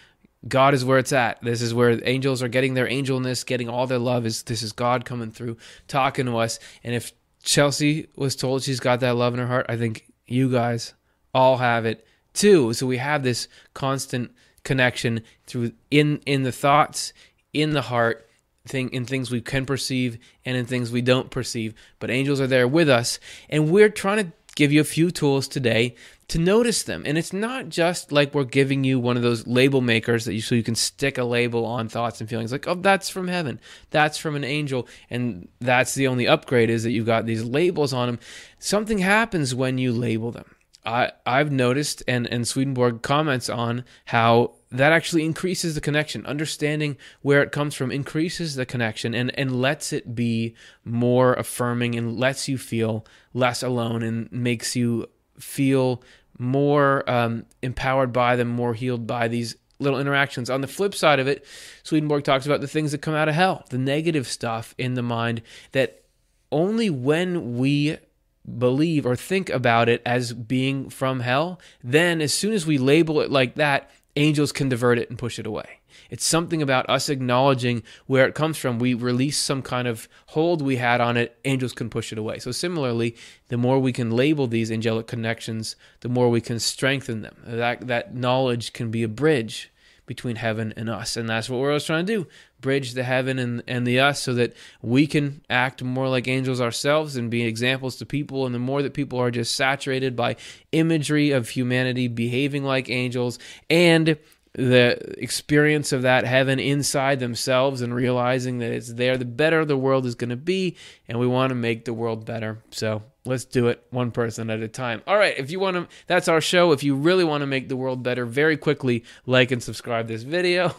God is where it's at. This is where angels are getting their angelness, getting all their love. Is this is God coming through, talking to us. And if Chelsea was told she's got that love in her heart, I think you guys all have it too. So we have this constant connection through in in the thoughts, in the heart, thing in things we can perceive and in things we don't perceive. But angels are there with us, and we're trying to give you a few tools today to notice them. And it's not just like we're giving you one of those label makers that you so you can stick a label on thoughts and feelings like, oh, that's from heaven, that's from an angel, and that's the only upgrade is that you've got these labels on them. Something happens when you label them. I, I've noticed, and, and Swedenborg comments on how that actually increases the connection. Understanding where it comes from increases the connection and, and lets it be more affirming and lets you feel less alone and makes you feel more um, empowered by them, more healed by these little interactions. On the flip side of it, Swedenborg talks about the things that come out of hell, the negative stuff in the mind that only when we believe or think about it as being from hell, then as soon as we label it like that, angels can divert it and push it away. It's something about us acknowledging where it comes from. We release some kind of hold we had on it, angels can push it away. So, similarly, the more we can label these angelic connections, the more we can strengthen them. That, that knowledge can be a bridge between heaven and us. And that's what we're always trying to do bridge the heaven and, and the us so that we can act more like angels ourselves and be examples to people. And the more that people are just saturated by imagery of humanity behaving like angels and the experience of that heaven inside themselves and realizing that it's there, the better the world is going to be. And we want to make the world better. So let's do it one person at a time. All right, if you want to, that's our show. If you really want to make the world better, very quickly like and subscribe this video.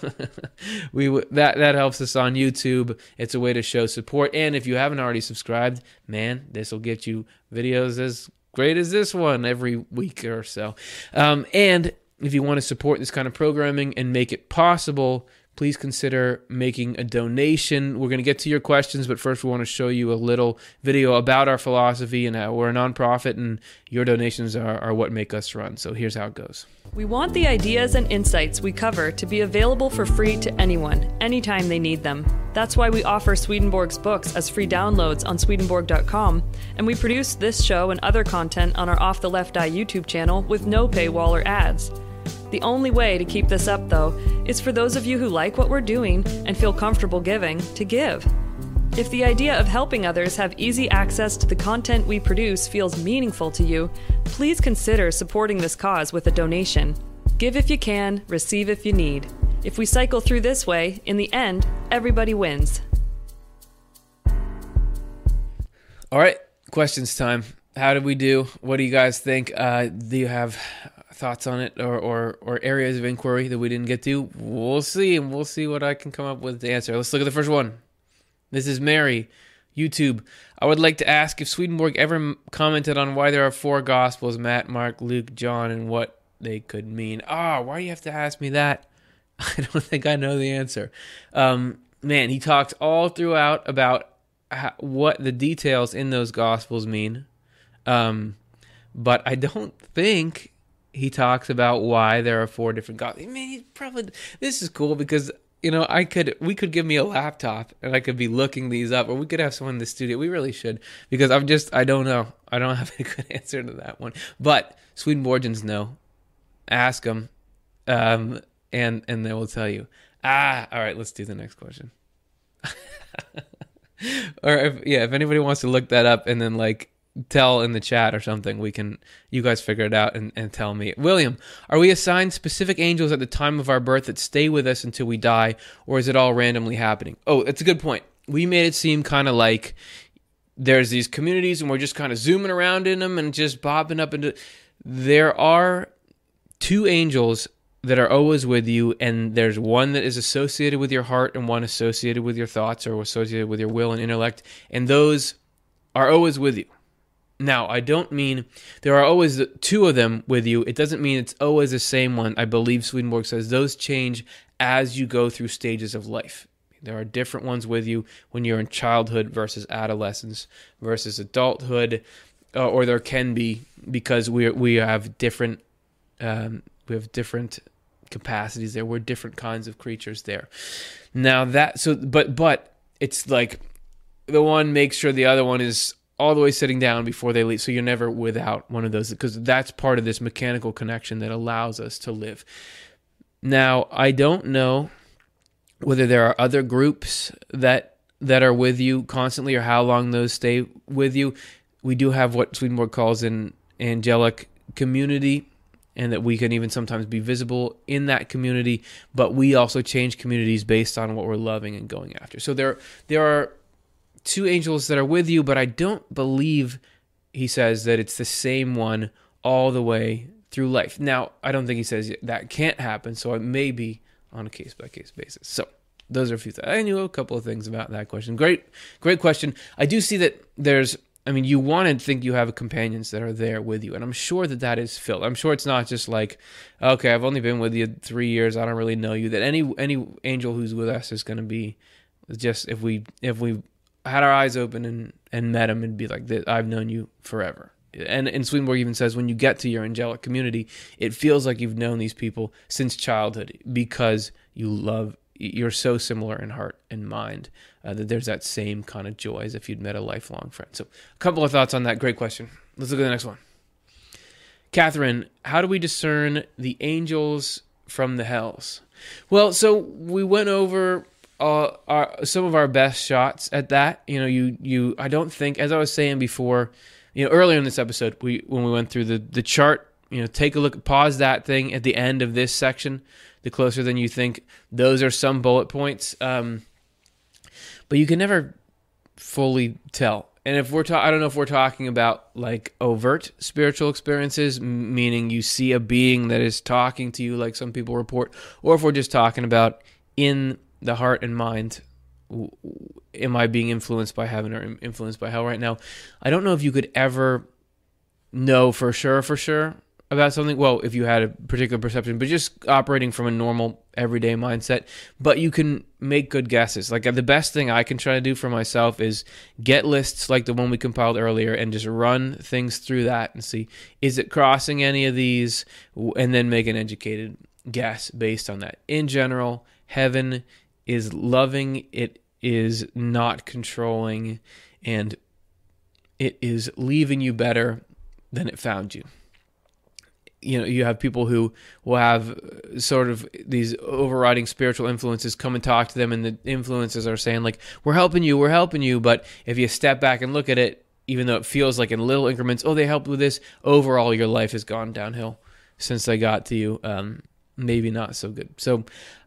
[LAUGHS] we that that helps us on YouTube. It's a way to show support. And if you haven't already subscribed, man, this will get you videos as great as this one every week or so. Um, and if you want to support this kind of programming and make it possible, please consider making a donation. We're going to get to your questions, but first we want to show you a little video about our philosophy and how we're a nonprofit and your donations are, are what make us run. So here's how it goes. We want the ideas and insights we cover to be available for free to anyone, anytime they need them. That's why we offer Swedenborg's books as free downloads on Swedenborg.com, and we produce this show and other content on our Off the Left Eye YouTube channel with no paywall or ads. The only way to keep this up, though, is for those of you who like what we're doing and feel comfortable giving to give. If the idea of helping others have easy access to the content we produce feels meaningful to you, please consider supporting this cause with a donation. Give if you can, receive if you need. If we cycle through this way, in the end, everybody wins. All right, questions time. How did we do? What do you guys think? Uh, do you have thoughts on it or, or, or areas of inquiry that we didn't get to? We'll see, and we'll see what I can come up with to answer. Let's look at the first one. This is Mary, YouTube. I would like to ask if Swedenborg ever commented on why there are four Gospels Matt, Mark, Luke, John, and what they could mean. Ah, oh, why do you have to ask me that? [LAUGHS] I don't think I know the answer. Um, man, he talked all throughout about how, what the details in those Gospels mean. Um, but I don't think he talks about why there are four different gods. I mean, he probably this is cool because you know I could we could give me a laptop and I could be looking these up, or we could have someone in the studio. We really should because I'm just I don't know. I don't have [LAUGHS] a good answer to that one. But Swedenborgians know. Ask them, um, and and they will tell you. Ah, all right. Let's do the next question. [LAUGHS] or if, yeah, if anybody wants to look that up and then like tell in the chat or something, we can you guys figure it out and, and tell me. William, are we assigned specific angels at the time of our birth that stay with us until we die, or is it all randomly happening? Oh, that's a good point. We made it seem kind of like there's these communities and we're just kind of zooming around in them and just bobbing up into there are two angels that are always with you, and there's one that is associated with your heart and one associated with your thoughts or associated with your will and intellect, and those are always with you. Now, I don't mean there are always two of them with you. It doesn't mean it's always the same one. I believe Swedenborg says those change as you go through stages of life. There are different ones with you when you're in childhood versus adolescence versus adulthood, uh, or there can be because we we have different um, we have different capacities there. We're different kinds of creatures there. Now that so but but it's like the one makes sure the other one is all the way sitting down before they leave. So you're never without one of those because that's part of this mechanical connection that allows us to live. Now, I don't know whether there are other groups that that are with you constantly or how long those stay with you. We do have what Swedenborg calls an angelic community and that we can even sometimes be visible in that community but we also change communities based on what we're loving and going after so there there are two angels that are with you but i don't believe he says that it's the same one all the way through life now i don't think he says that can't happen so it may be on a case by case basis so those are a few things i knew a couple of things about that question great great question i do see that there's I mean, you want to think you have companions that are there with you, and I'm sure that that is filled. I'm sure it's not just like, okay, I've only been with you three years, I don't really know you. That any any angel who's with us is going to be just if we if we had our eyes open and and met him and be like, I've known you forever. And and Swedenborg even says when you get to your angelic community, it feels like you've known these people since childhood because you love you're so similar in heart and mind uh, that there's that same kind of joy as if you'd met a lifelong friend. So, a couple of thoughts on that. Great question. Let's look at the next one. Catherine, how do we discern the angels from the hells? Well, so we went over uh, our, some of our best shots at that. You know, you you I don't think, as I was saying before, you know, earlier in this episode, we when we went through the the chart. You know, take a look, pause that thing at the end of this section the closer than you think. Those are some bullet points. Um, but you can never fully tell. And if we're talking, I don't know if we're talking about like overt spiritual experiences, meaning you see a being that is talking to you, like some people report, or if we're just talking about in the heart and mind, am I being influenced by heaven or influenced by hell right now? I don't know if you could ever know for sure, for sure about something. Well if you had a particular perception but just operating from a normal everyday mindset. But you can make good guesses. Like the best thing i can try to do for myself is get lists like the one we compiled earlier and just run things through that and see is it crossing any of these? And then make an educated guess based on that. In general heaven is loving it is not controlling and it is leaving you better than it found you. You know you have people who will have sort of these overriding spiritual influences come and talk to them and the influences are saying like we're helping you we're helping you but if you step back and look at it even though it feels like in little increments oh they helped with this overall your life has gone downhill since they got to you um, maybe not so good. So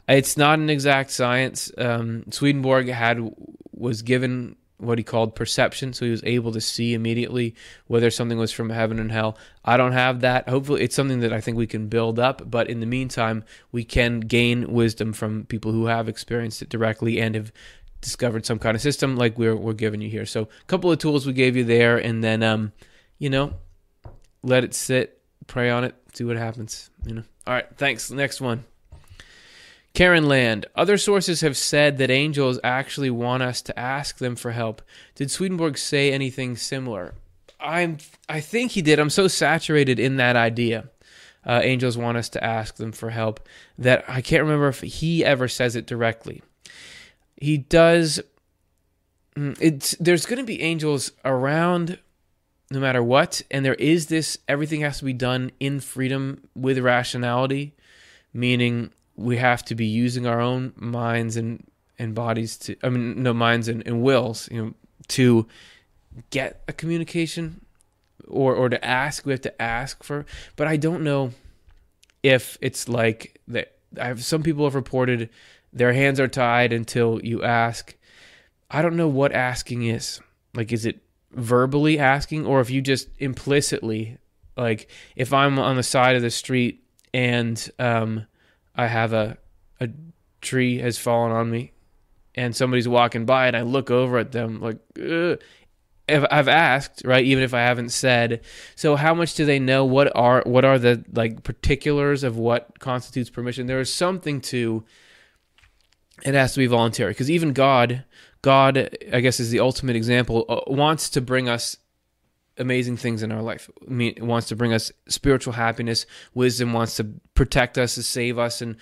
it's not an exact science um, swedenborg had was given what he called perception. So he was able to see immediately whether something was from heaven and hell. I don't have that. Hopefully, it's something that I think we can build up. But in the meantime, we can gain wisdom from people who have experienced it directly and have discovered some kind of system like we're, we're giving you here. So, a couple of tools we gave you there, and then, um, you know, let it sit, pray on it, see what happens. You know. All right. Thanks. Next one. Karen Land. Other sources have said that angels actually want us to ask them for help. Did Swedenborg say anything similar? I'm I think he did. I'm so saturated in that idea. uh, angels want us to ask them for help. That I can't remember if he ever says it directly. He does. mm, It's there's going to be angels around no matter what, and there is this. Everything has to be done in freedom with rationality, meaning we have to be using our own minds and and bodies to. I mean, no minds and, and wills, you know, to get a communication or or to ask we have to ask for but i don't know if it's like that i have some people have reported their hands are tied until you ask i don't know what asking is like is it verbally asking or if you just implicitly like if i'm on the side of the street and um i have a a tree has fallen on me and somebody's walking by and i look over at them like I've asked, right, even if I haven't said. So how much do they know? What are what are the like particulars of what constitutes permission? There is something to it has to be voluntary because even God, God, I guess is the ultimate example, uh, wants to bring us amazing things in our life. I mean, wants to bring us spiritual happiness, wisdom, wants to protect us, to save us, and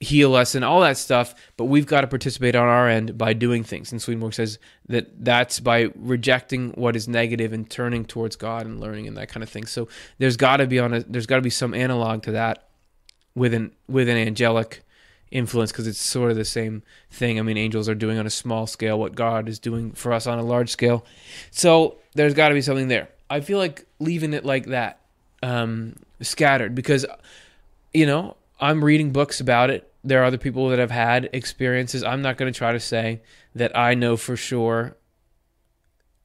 heal us and all that stuff, but we've got to participate on our end by doing things. And Swedenborg says that that's by rejecting what is negative and turning towards God and learning and that kind of thing. So there's got to be on a there's got to be some analog to that with an with an angelic influence because it's sort of the same thing. I mean, angels are doing on a small scale what God is doing for us on a large scale. So there's got to be something there. I feel like leaving it like that, um, scattered, because you know I'm reading books about it. There are other people that have had experiences. I'm not going to try to say that I know for sure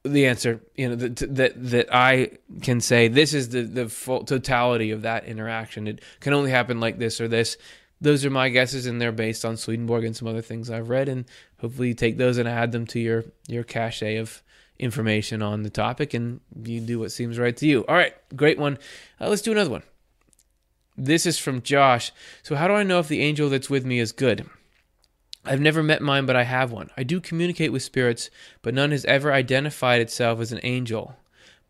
the answer. You know that that that I can say this is the the full totality of that interaction. It can only happen like this or this. Those are my guesses, and they're based on Swedenborg and some other things I've read. And hopefully, you take those and add them to your your cache of information on the topic, and you do what seems right to you. All right, great one. Uh, let's do another one. This is from Josh. So, how do I know if the angel that's with me is good? I've never met mine, but I have one. I do communicate with spirits, but none has ever identified itself as an angel,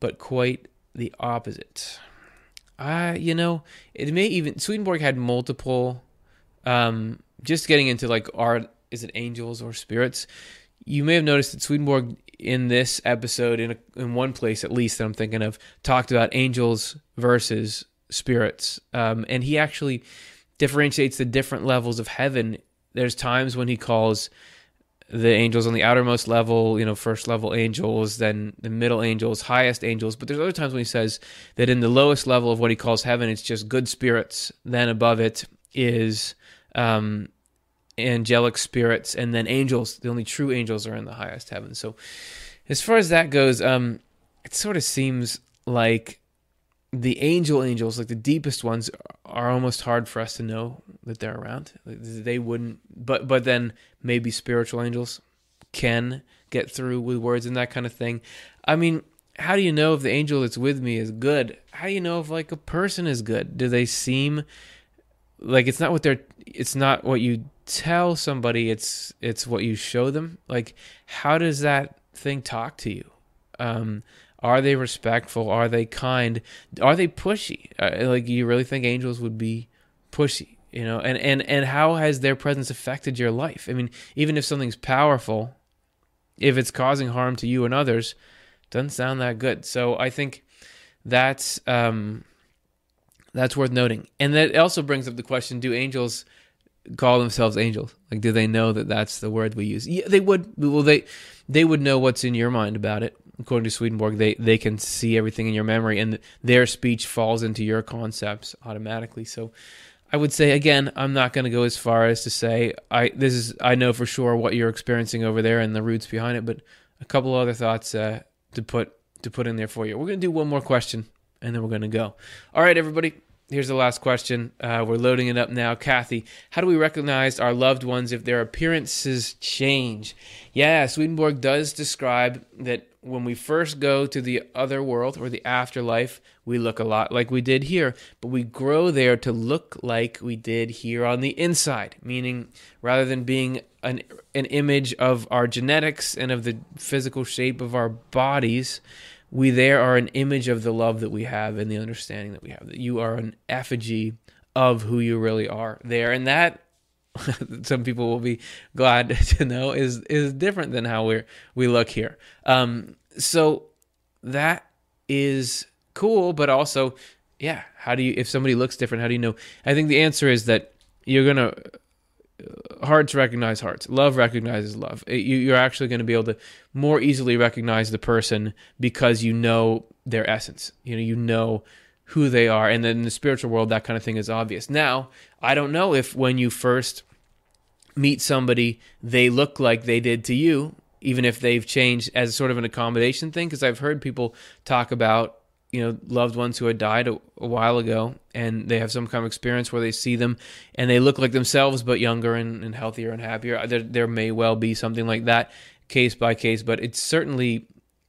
but quite the opposite. I, you know, it may even Swedenborg had multiple. Um, just getting into like are is it angels or spirits? You may have noticed that Swedenborg in this episode, in a, in one place at least that I'm thinking of, talked about angels versus spirits, um, and he actually differentiates the different levels of heaven. There's times when he calls the angels on the outermost level, you know, first level angels, then the middle angels, highest angels. But there's other times when he says that in the lowest level of what he calls heaven, it's just good spirits. Then above it is um, angelic spirits, and then angels. The only true angels are in the highest heaven. So, as far as that goes, um, it sort of seems like the angel angels, like the deepest ones, are almost hard for us to know that they're around. They wouldn't, but but then maybe spiritual angels can get through with words and that kind of thing. I mean, how do you know if the angel that's with me is good? How do you know if like a person is good? Do they seem like it's not what they're it's not what you tell somebody, it's it's what you show them? Like how does that thing talk to you? Um are they respectful? Are they kind? Are they pushy? Uh, like you really think angels would be pushy? You know, and and and how has their presence affected your life? I mean, even if something's powerful, if it's causing harm to you and others, doesn't sound that good. So I think that's um, that's worth noting, and that also brings up the question: Do angels call themselves angels? Like, do they know that that's the word we use? Yeah, they would. Well, they they would know what's in your mind about it according to Swedenborg, they, they can see everything in your memory and their speech falls into your concepts automatically. So I would say again, I'm not going to go as far as to say I this is I know for sure what you're experiencing over there and the roots behind it, but a couple other thoughts uh, to put to put in there for you. We're going to do one more question and then we're going to go. All right, everybody. Here's the last question. Uh, we're loading it up now. Kathy, how do we recognize our loved ones if their appearances change? Yeah, Swedenborg does describe that when we first go to the other world or the afterlife, we look a lot like we did here, but we grow there to look like we did here on the inside, meaning rather than being an, an image of our genetics and of the physical shape of our bodies, we there are an image of the love that we have and the understanding that we have. That you are an effigy of who you really are there, and that [LAUGHS] some people will be glad [LAUGHS] to know is is different than how we we look here. Um, so that is cool, but also, yeah, how do you if somebody looks different? How do you know? I think the answer is that you're gonna hearts recognize hearts. Love recognizes love. You, are actually going to be able to more easily recognize the person because you know their essence. You know, you know who they are, and then in the spiritual world, that kind of thing is obvious. Now, I don't know if when you first meet somebody, they look like they did to you, even if they've changed as sort of an accommodation thing. Because I've heard people talk about you know loved ones who had died a, a, while ago and they have some kind of experience where they see them and they look like themselves but younger and, and healthier and happier. There, there may well be something like that case by case but it certainly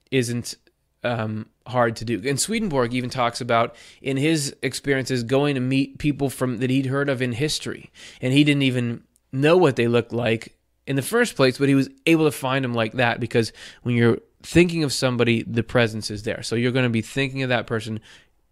isn't um, hard to do. And swedenborg even talks about in his experiences going to meet people from that he'd heard of in history and he didn't even know what they looked like in the first place but he was able to find them like that because when you're thinking of somebody, the presence is there. So you're going to be thinking of that person.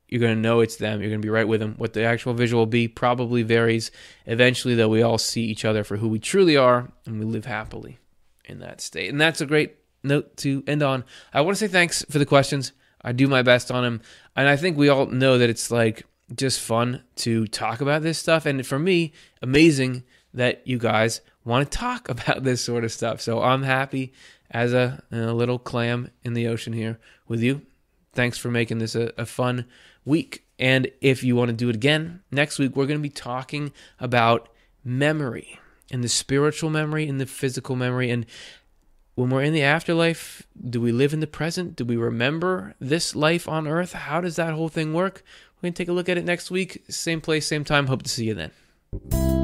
You're going to know it's them. You're going to be right with them. What the actual visual will be probably varies. Eventually, though, we all see each other for who we truly are, and we live happily in that state. And that's a great note to end on. I want to say thanks for the questions. I do my best on them. And I think we all know that it's like just fun to talk about this stuff. And for me, amazing that you guys want to talk [LAUGHS] about this sort of stuff. So I'm happy as a, a, little clam in the ocean here with you. Thanks for making this a, a fun week. And if you want to do it again, next week we're going to be talking about memory and the spiritual memory and the physical memory. And when we're in the afterlife, do we live in the present? Do we remember this life on earth? How does that whole thing work? We're going to take a look at it next week. Same place, same time. Hope to see you then.